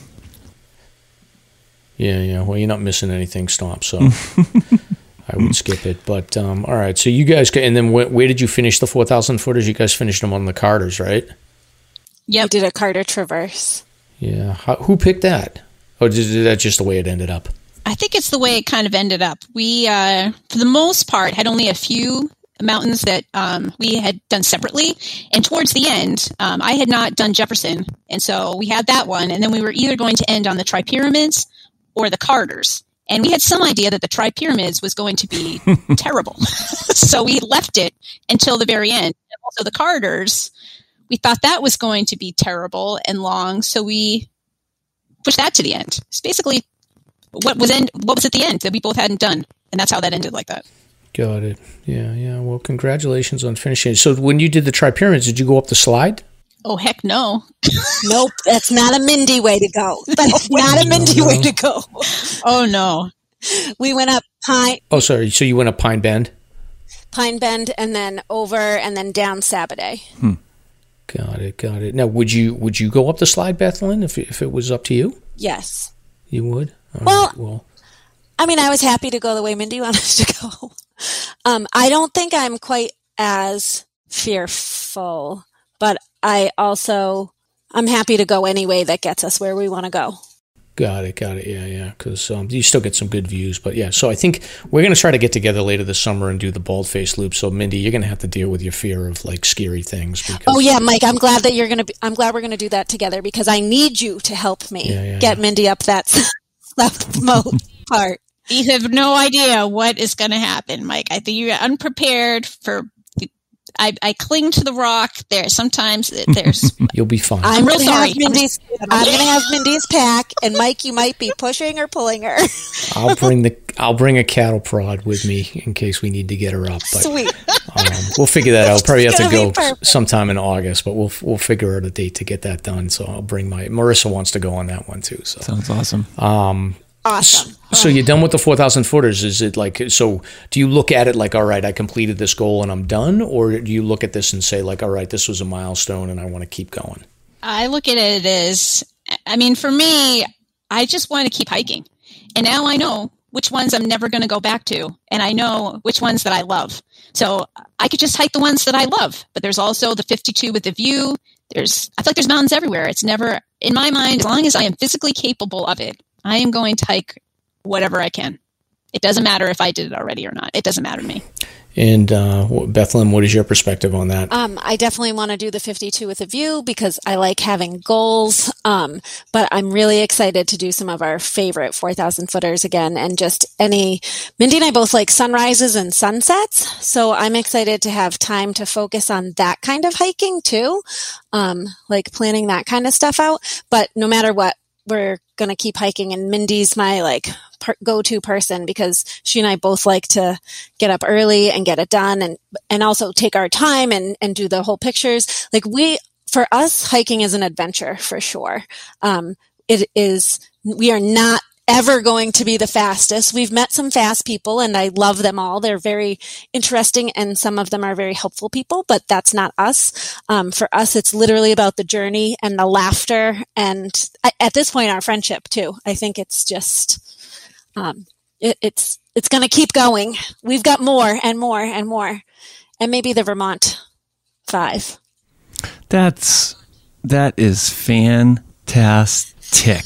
Yeah, yeah. Well, you're not missing anything, Stomp. So I would skip it. But um, all right. So you guys, and then wh- where did you finish the four thousand footers? You guys finished them on the Carters, right? Yeah, we did a Carter Traverse. Yeah. How, who picked that? Or is that just the way it ended up? I think it's the way it kind of ended up. We, uh, for the most part, had only a few mountains that um, we had done separately. And towards the end, um, I had not done Jefferson. And so we had that one. And then we were either going to end on the Tri Pyramids or the Carters. And we had some idea that the Tri Pyramids was going to be terrible. so we left it until the very end. And also the Carters, we thought that was going to be terrible and long. So we pushed that to the end. It's basically what was end, what was at the end that we both hadn't done. And that's how that ended like that. Got it. Yeah, yeah. Well, congratulations on finishing. So when you did the Tri Pyramids, did you go up the slide? Oh heck no. nope, that's not a Mindy way to go. That's not a Mindy no, no. way to go. Oh no. We went up Pine Oh sorry, so you went up Pine Bend? Pine Bend and then over and then down Sabbaday. Hmm. Got it, got it. Now would you would you go up the slide, Beth Lynn, if if it was up to you? Yes. You would? All well, right, well I mean I was happy to go the way Mindy wanted to go. Um, I don't think I'm quite as fearful, but I also I'm happy to go any way that gets us where we want to go. Got it, got it. Yeah, yeah. Because um, you still get some good views, but yeah. So I think we're going to try to get together later this summer and do the bald face loop. So Mindy, you're going to have to deal with your fear of like scary things. Because, oh yeah, Mike. I'm glad that you're going to. I'm glad we're going to do that together because I need you to help me yeah, yeah, get yeah. Mindy up that left mode part. You have no idea what is going to happen, Mike. I think you're unprepared for I, I cling to the rock. There sometimes there's. You'll be fine. I'm real sorry. Mindy's, I'm going to have Mindy's pack, and Mike, you might be pushing or pulling her. I'll bring the I'll bring a cattle prod with me in case we need to get her up. But, Sweet. Um, we'll figure that out. Probably have to go sometime in August, but we'll we'll figure out a date to get that done. So I'll bring my Marissa wants to go on that one too. So sounds awesome. Um, Awesome. So you're done with the 4,000 footers. Is it like, so do you look at it like, all right, I completed this goal and I'm done? Or do you look at this and say, like, all right, this was a milestone and I want to keep going? I look at it as, I mean, for me, I just want to keep hiking. And now I know which ones I'm never going to go back to. And I know which ones that I love. So I could just hike the ones that I love. But there's also the 52 with the view. There's, I feel like there's mountains everywhere. It's never, in my mind, as long as I am physically capable of it, I am going to hike whatever I can. It doesn't matter if I did it already or not. It doesn't matter to me. And uh, Beth Lynn, what is your perspective on that? Um, I definitely want to do the 52 with a view because I like having goals. Um, but I'm really excited to do some of our favorite 4,000 footers again and just any. Mindy and I both like sunrises and sunsets. So I'm excited to have time to focus on that kind of hiking too. Um, like planning that kind of stuff out. But no matter what, we're going to keep hiking and Mindy's my like go-to person because she and I both like to get up early and get it done and and also take our time and and do the whole pictures. Like we for us, hiking is an adventure for sure. Um, it is, we are not ever going to be the fastest. We've met some fast people and I love them all. They're very interesting and some of them are very helpful people, but that's not us. Um, for us, it's literally about the journey and the laughter and at this point, our friendship too. I think it's just, um, it, it's, it's going to keep going. We've got more and more and more. And maybe the Vermont five. That's, that is fantastic.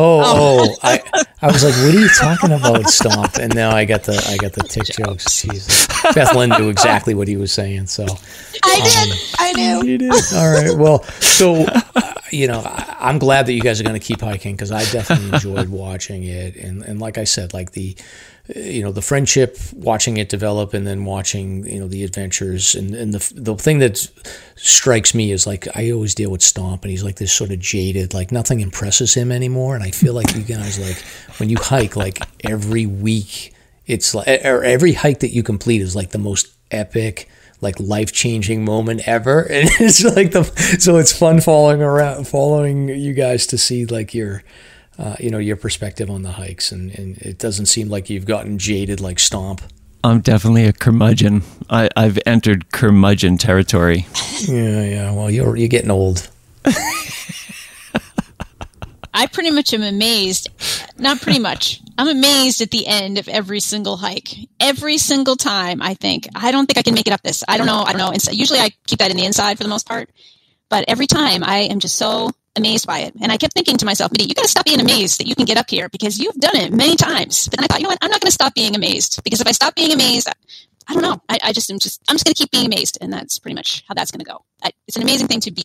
Oh, oh, I, I was like, what are you talking about, Stomp? And now I got the, I got the tick jokes. Jesus, Beth Lynn knew exactly what he was saying. So I did, um, I knew. You did. All right. Well, so uh, you know, I, am glad that you guys are going to keep hiking because I definitely enjoyed watching it, and and like I said, like the you know the friendship watching it develop and then watching you know the adventures. And, and the the thing that strikes me is like I always deal with Stomp and he's like this sort of jaded like nothing impresses him anymore. And I feel like you guys like when you hike like every week it's like or every hike that you complete is like the most epic like life changing moment ever. And it's like the so it's fun following around following you guys to see like your uh, you know your perspective on the hikes, and, and it doesn't seem like you've gotten jaded like Stomp. I'm definitely a curmudgeon. I, I've entered curmudgeon territory. Yeah, yeah. Well, you're you're getting old. I pretty much am amazed. Not pretty much. I'm amazed at the end of every single hike. Every single time, I think I don't think I can make it up this. I don't know. I don't know. And so usually, I keep that in the inside for the most part. But every time, I am just so amazed by it. And I kept thinking to myself, you got to stop being amazed that you can get up here because you've done it many times. But then I thought, you know what? I'm not going to stop being amazed because if I stop being amazed, I, I don't know. I, I, just am just, I'm just going to keep being amazed. And that's pretty much how that's going to go. I, it's an amazing thing to be,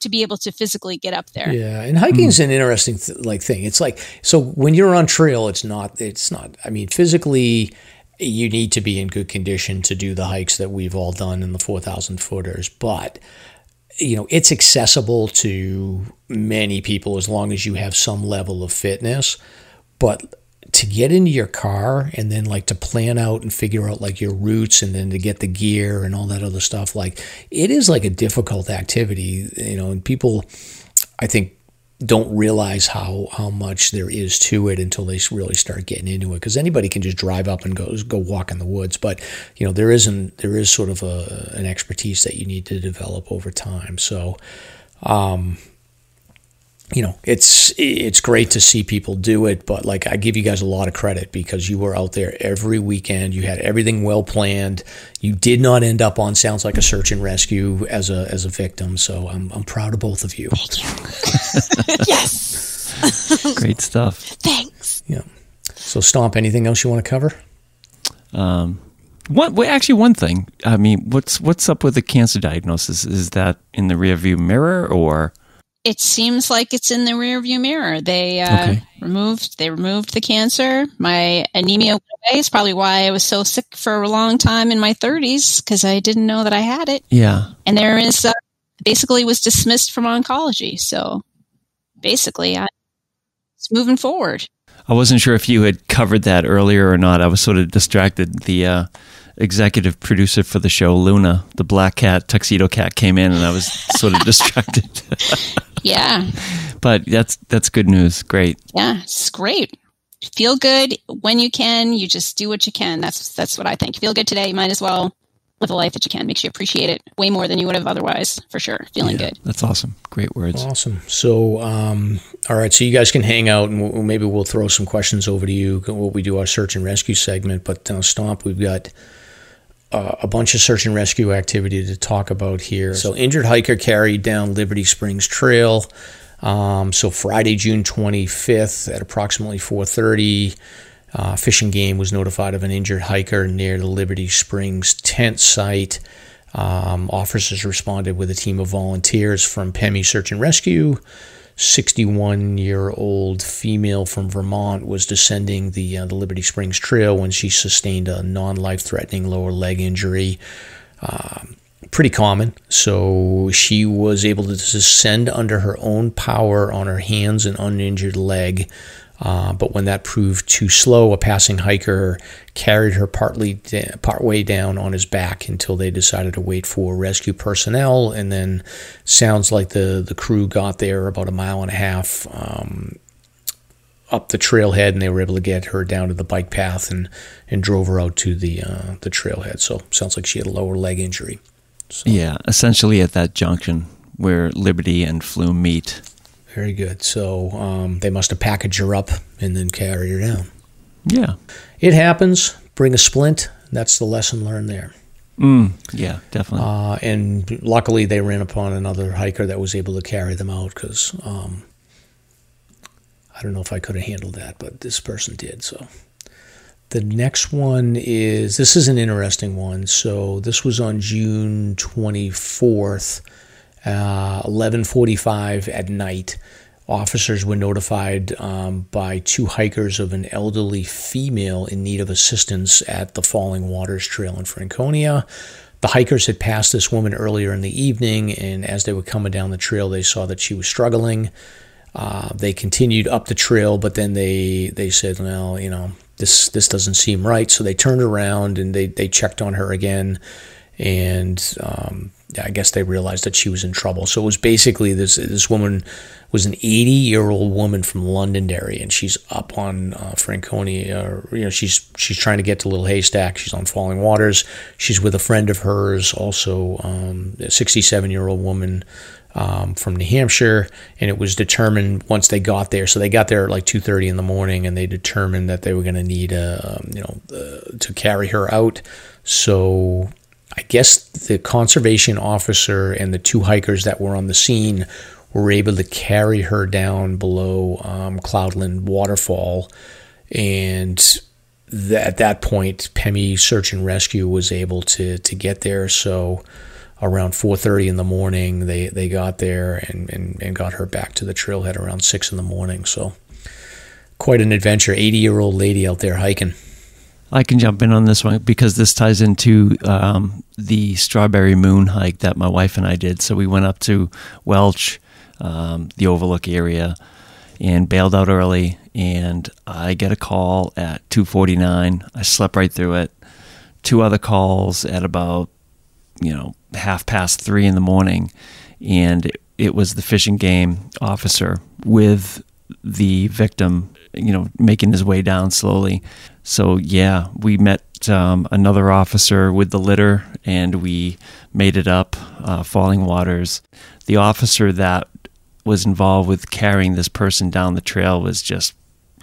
to be able to physically get up there. Yeah. And hiking is mm. an interesting th- like thing. It's like, so when you're on trail, it's not, it's not, I mean, physically, you need to be in good condition to do the hikes that we've all done in the 4,000 footers. But you know, it's accessible to many people as long as you have some level of fitness. But to get into your car and then like to plan out and figure out like your routes and then to get the gear and all that other stuff, like it is like a difficult activity, you know, and people, I think, don't realize how how much there is to it until they really start getting into it. Because anybody can just drive up and go go walk in the woods but you know there isn't there is sort of a an expertise that you need to develop over time. So um, you know, it's it's great to see people do it, but like I give you guys a lot of credit because you were out there every weekend. You had everything well planned. You did not end up on sounds like a search and rescue as a as a victim. So I'm I'm proud of both of you. Thank you. yes. Great stuff. Thanks. Yeah. So stomp. Anything else you want to cover? Um. One, well, actually, one thing. I mean, what's what's up with the cancer diagnosis? Is that in the rearview mirror, or it seems like it's in the rearview mirror. They uh, okay. removed they removed the cancer. My anemia went away. It's probably why I was so sick for a long time in my 30s because I didn't know that I had it. Yeah, and there is uh, basically was dismissed from oncology. So basically, I it's moving forward. I wasn't sure if you had covered that earlier or not. I was sort of distracted. The uh, executive producer for the show, Luna, the black cat, tuxedo cat, came in, and I was sort of distracted. yeah, but that's that's good news. Great. Yeah, it's great. Feel good when you can. You just do what you can. That's that's what I think. Feel good today. You might as well live a life that you can. Makes you appreciate it way more than you would have otherwise. For sure. Feeling yeah, good. That's awesome. Great words. Awesome. So, um, all right. So you guys can hang out, and we'll, maybe we'll throw some questions over to you. What we do our search and rescue segment. But uh, Stomp, we've got uh, a bunch of search and rescue activity to talk about here. So, injured hiker carried down Liberty Springs Trail. Um, so Friday, June 25th at approximately 4:30, uh, Fish and Game was notified of an injured hiker near the Liberty Springs tent site. Um, officers responded with a team of volunteers from PEMI Search and Rescue. 61 year old female from Vermont was descending the, uh, the Liberty Springs Trail when she sustained a non life threatening lower leg injury. Um, pretty common. So she was able to descend under her own power on her hands and uninjured leg. Uh, but when that proved too slow, a passing hiker carried her partly da- part way down on his back until they decided to wait for rescue personnel. And then sounds like the the crew got there about a mile and a half um, up the trailhead, and they were able to get her down to the bike path and and drove her out to the uh, the trailhead. So sounds like she had a lower leg injury. So. Yeah, essentially at that junction where Liberty and Flume meet. Very good. So um, they must have packaged her up and then carried her down. Yeah. It happens. Bring a splint. That's the lesson learned there. Mm, yeah, definitely. Uh, and luckily, they ran upon another hiker that was able to carry them out because um, I don't know if I could have handled that, but this person did. So the next one is this is an interesting one. So this was on June 24th, uh, 11:45 at night. Officers were notified um, by two hikers of an elderly female in need of assistance at the Falling Waters Trail in Franconia. The hikers had passed this woman earlier in the evening, and as they were coming down the trail, they saw that she was struggling. Uh, they continued up the trail, but then they they said, "Well, you know, this this doesn't seem right." So they turned around and they they checked on her again, and um, I guess they realized that she was in trouble. So it was basically this this woman was an 80 year old woman from Londonderry, and she's up on uh, Franconia. you know, she's she's trying to get to Little Haystack. She's on Falling Waters. She's with a friend of hers, also um, a 67 year old woman. Um, from New Hampshire, and it was determined once they got there. So they got there at like 2:30 in the morning, and they determined that they were going to need a, um, you know, uh, to carry her out. So I guess the conservation officer and the two hikers that were on the scene were able to carry her down below um, Cloudland Waterfall. And th- at that point, PEMI Search and Rescue was able to, to get there. So around 4.30 in the morning, they, they got there and, and, and got her back to the trailhead around 6 in the morning. So quite an adventure. 80-year-old lady out there hiking. I can jump in on this one because this ties into um, the Strawberry Moon hike that my wife and I did. So we went up to Welch, um, the Overlook area, and bailed out early. And I get a call at 2:49. I slept right through it. Two other calls at about you know half past three in the morning, and it, it was the Fish and Game officer with the victim you know, making his way down slowly. So yeah, we met um, another officer with the litter, and we made it up uh, Falling Waters. The officer that was involved with carrying this person down the trail was just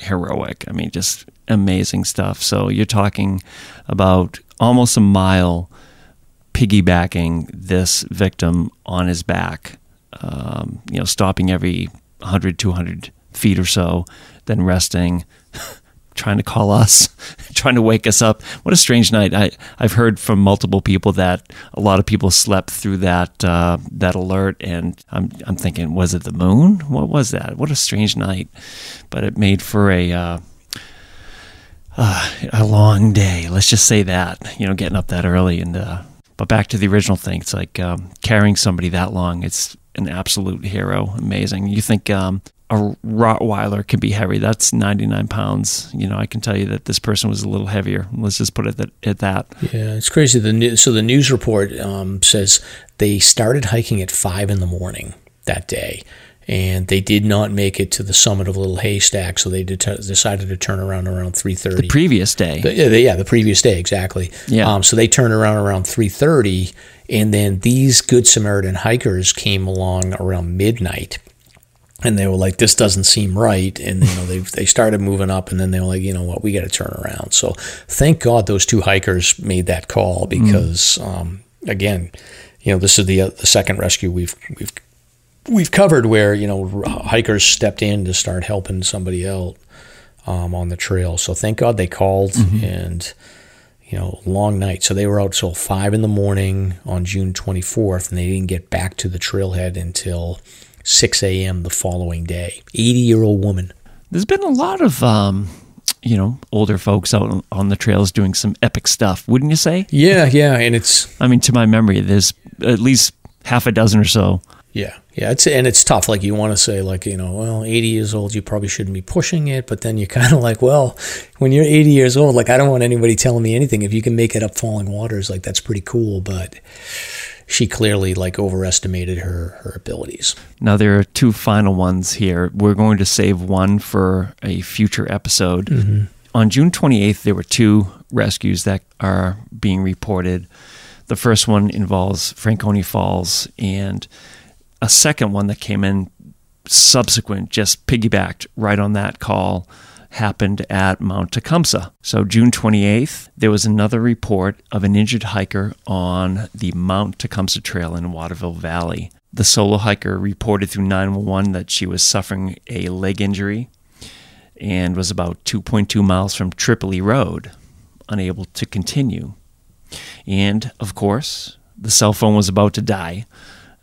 heroic. I mean, just amazing stuff. So you're talking about almost a mile piggybacking this victim on his back, um, you know, stopping every 100, 200 feet or so, then resting, trying to call us, trying to wake us up. What a strange night! I I've heard from multiple people that a lot of people slept through that uh, that alert, and I'm I'm thinking, was it the moon? What was that? What a strange night! But it made for a. Uh, uh, a long day. Let's just say that you know, getting up that early and. Uh, but back to the original thing, it's like um, carrying somebody that long. It's an absolute hero, amazing. You think um, a Rottweiler can be heavy. That's 99 pounds. You know, I can tell you that this person was a little heavier. Let's just put it that, at that. Yeah, it's crazy. The new, so the news report um, says they started hiking at five in the morning that day, and they did not make it to the summit of Little Haystack, so they de- decided to turn around around three thirty. The previous day. The, yeah, the, yeah, the previous day exactly. Yeah. Um, so they turned around around three thirty, and then these Good Samaritan hikers came along around midnight and they were like, "This doesn't seem right," and you know they they started moving up, and then they were like, "You know what? We got to turn around." So thank God those two hikers made that call because, mm. um, again, you know this is the uh, the second rescue we've we've we've covered where you know hikers stepped in to start helping somebody out um, on the trail. So thank God they called mm-hmm. and. You know, long night. So they were out till five in the morning on June 24th, and they didn't get back to the trailhead until 6 a.m. the following day. 80 year old woman. There's been a lot of, um, you know, older folks out on the trails doing some epic stuff, wouldn't you say? Yeah, yeah. And it's. I mean, to my memory, there's at least half a dozen or so. Yeah, yeah, it's and it's tough. Like you want to say, like you know, well, 80 years old, you probably shouldn't be pushing it, but then you're kind of like, well, when you're 80 years old, like I don't want anybody telling me anything. If you can make it up falling waters, like that's pretty cool. But she clearly like overestimated her her abilities. Now there are two final ones here. We're going to save one for a future episode. Mm-hmm. On June 28th, there were two rescues that are being reported. The first one involves Franconia Falls, and a second one that came in subsequent, just piggybacked right on that call, happened at Mount Tecumseh. So, June 28th, there was another report of an injured hiker on the Mount Tecumseh Trail in Waterville Valley. The solo hiker reported through 911 that she was suffering a leg injury and was about 2.2 miles from Tripoli Road, unable to continue. And, of course, the cell phone was about to die.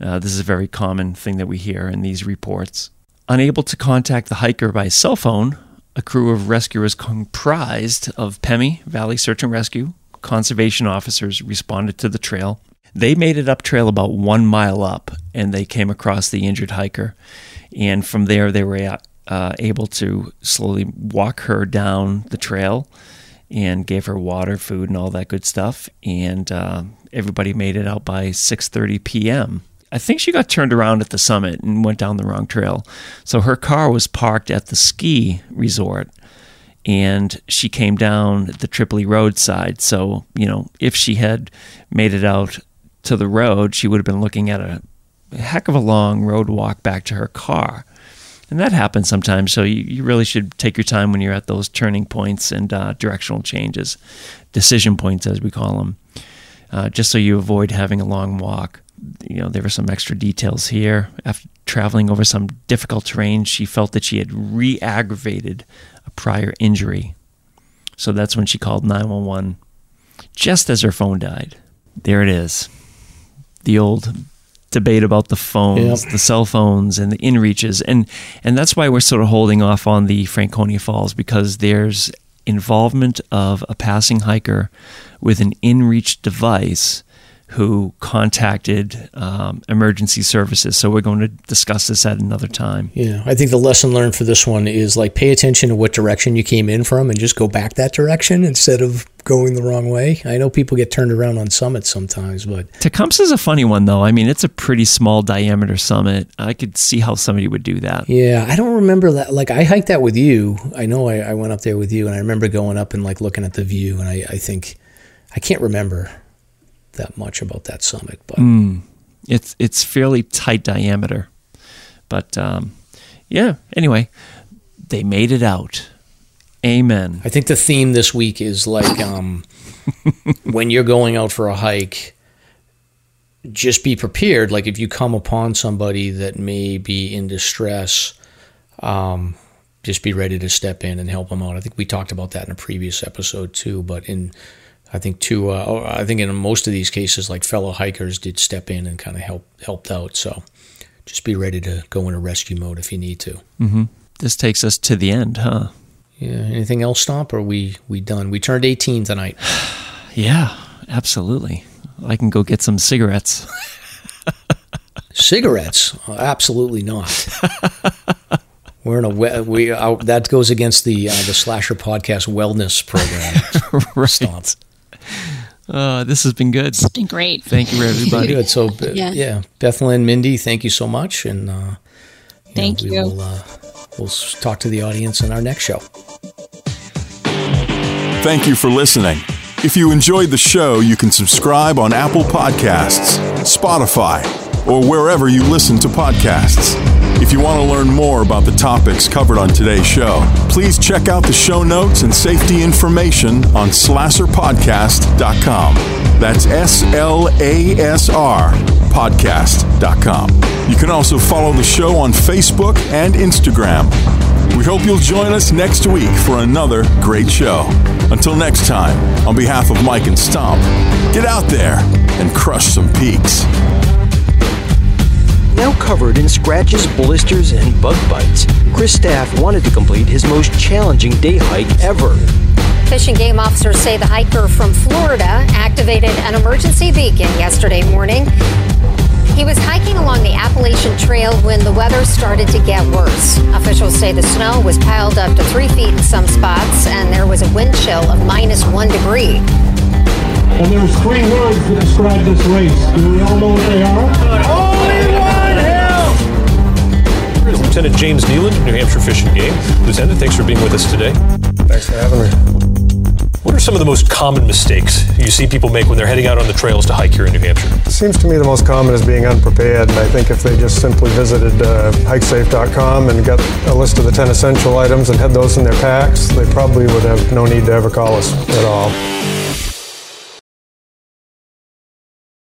Uh, this is a very common thing that we hear in these reports. Unable to contact the hiker by cell phone, a crew of rescuers comprised of PEMI, Valley Search and Rescue, conservation officers responded to the trail. They made it up trail about one mile up and they came across the injured hiker. And from there, they were uh, able to slowly walk her down the trail and gave her water, food, and all that good stuff. And uh, everybody made it out by 6:30 p.m. I think she got turned around at the summit and went down the wrong trail. So her car was parked at the ski resort and she came down the Tripoli roadside. So, you know, if she had made it out to the road, she would have been looking at a heck of a long road walk back to her car. And that happens sometimes. So you, you really should take your time when you're at those turning points and uh, directional changes, decision points, as we call them, uh, just so you avoid having a long walk you know, there were some extra details here. After traveling over some difficult terrain, she felt that she had re aggravated a prior injury. So that's when she called 911 just as her phone died. There it is. The old debate about the phones, yep. the cell phones, and the inReaches, and and that's why we're sort of holding off on the Franconia Falls because there's involvement of a passing hiker with an inReach device who contacted um, emergency services. So we're going to discuss this at another time. Yeah, I think the lesson learned for this one is like pay attention to what direction you came in from and just go back that direction instead of going the wrong way. I know people get turned around on summits sometimes, but Tecumseh's a funny one though. I mean, it's a pretty small diameter summit. I could see how somebody would do that. Yeah, I don't remember that. Like I hiked that with you. I know I, I went up there with you, and I remember going up and like looking at the view, and I, I think I can't remember that much about that summit, but mm, it's it's fairly tight diameter. But um, yeah, anyway, they made it out. Amen. I think the theme this week is like um, when you're going out for a hike, just be prepared. Like if you come upon somebody that may be in distress, um, just be ready to step in and help them out. I think we talked about that in a previous episode too. But in I think two. Uh, I think in most of these cases, like fellow hikers did step in and kind of help helped out. So just be ready to go into rescue mode if you need to. Mm-hmm. This takes us to the end, huh? Yeah. Anything else, Stomp? Or are we we done? We turned eighteen tonight. yeah, absolutely. I can go get some cigarettes. cigarettes? Absolutely not. We're in a we uh, that goes against the uh, the Slasher Podcast wellness program. right. Stomp. Uh, this has been good. It's been great. Thank you, everybody. good. So, yeah. yeah, Beth Lynn, Mindy, thank you so much, and uh, you thank know, we you. Will, uh, we'll talk to the audience in our next show. Thank you for listening. If you enjoyed the show, you can subscribe on Apple Podcasts, Spotify, or wherever you listen to podcasts. If you want to learn more about the topics covered on today's show, please check out the show notes and safety information on slasrpodcast.com. That's S L A S R podcast.com. You can also follow the show on Facebook and Instagram. We hope you'll join us next week for another great show. Until next time, on behalf of Mike and Stomp, get out there and crush some peaks now covered in scratches, blisters, and bug bites. Chris Staff wanted to complete his most challenging day hike ever. Fish and game officers say the hiker from Florida activated an emergency beacon yesterday morning. He was hiking along the Appalachian Trail when the weather started to get worse. Officials say the snow was piled up to three feet in some spots, and there was a wind chill of minus one degree. And there's three words that describe this race. Do we all know what they are? Only Lieutenant James Kneeland, New Hampshire Fish and Game. Lieutenant, thanks for being with us today. Thanks for having me. What are some of the most common mistakes you see people make when they're heading out on the trails to hike here in New Hampshire? It seems to me the most common is being unprepared, and I think if they just simply visited uh, hikesafe.com and got a list of the 10 essential items and had those in their packs, they probably would have no need to ever call us at all.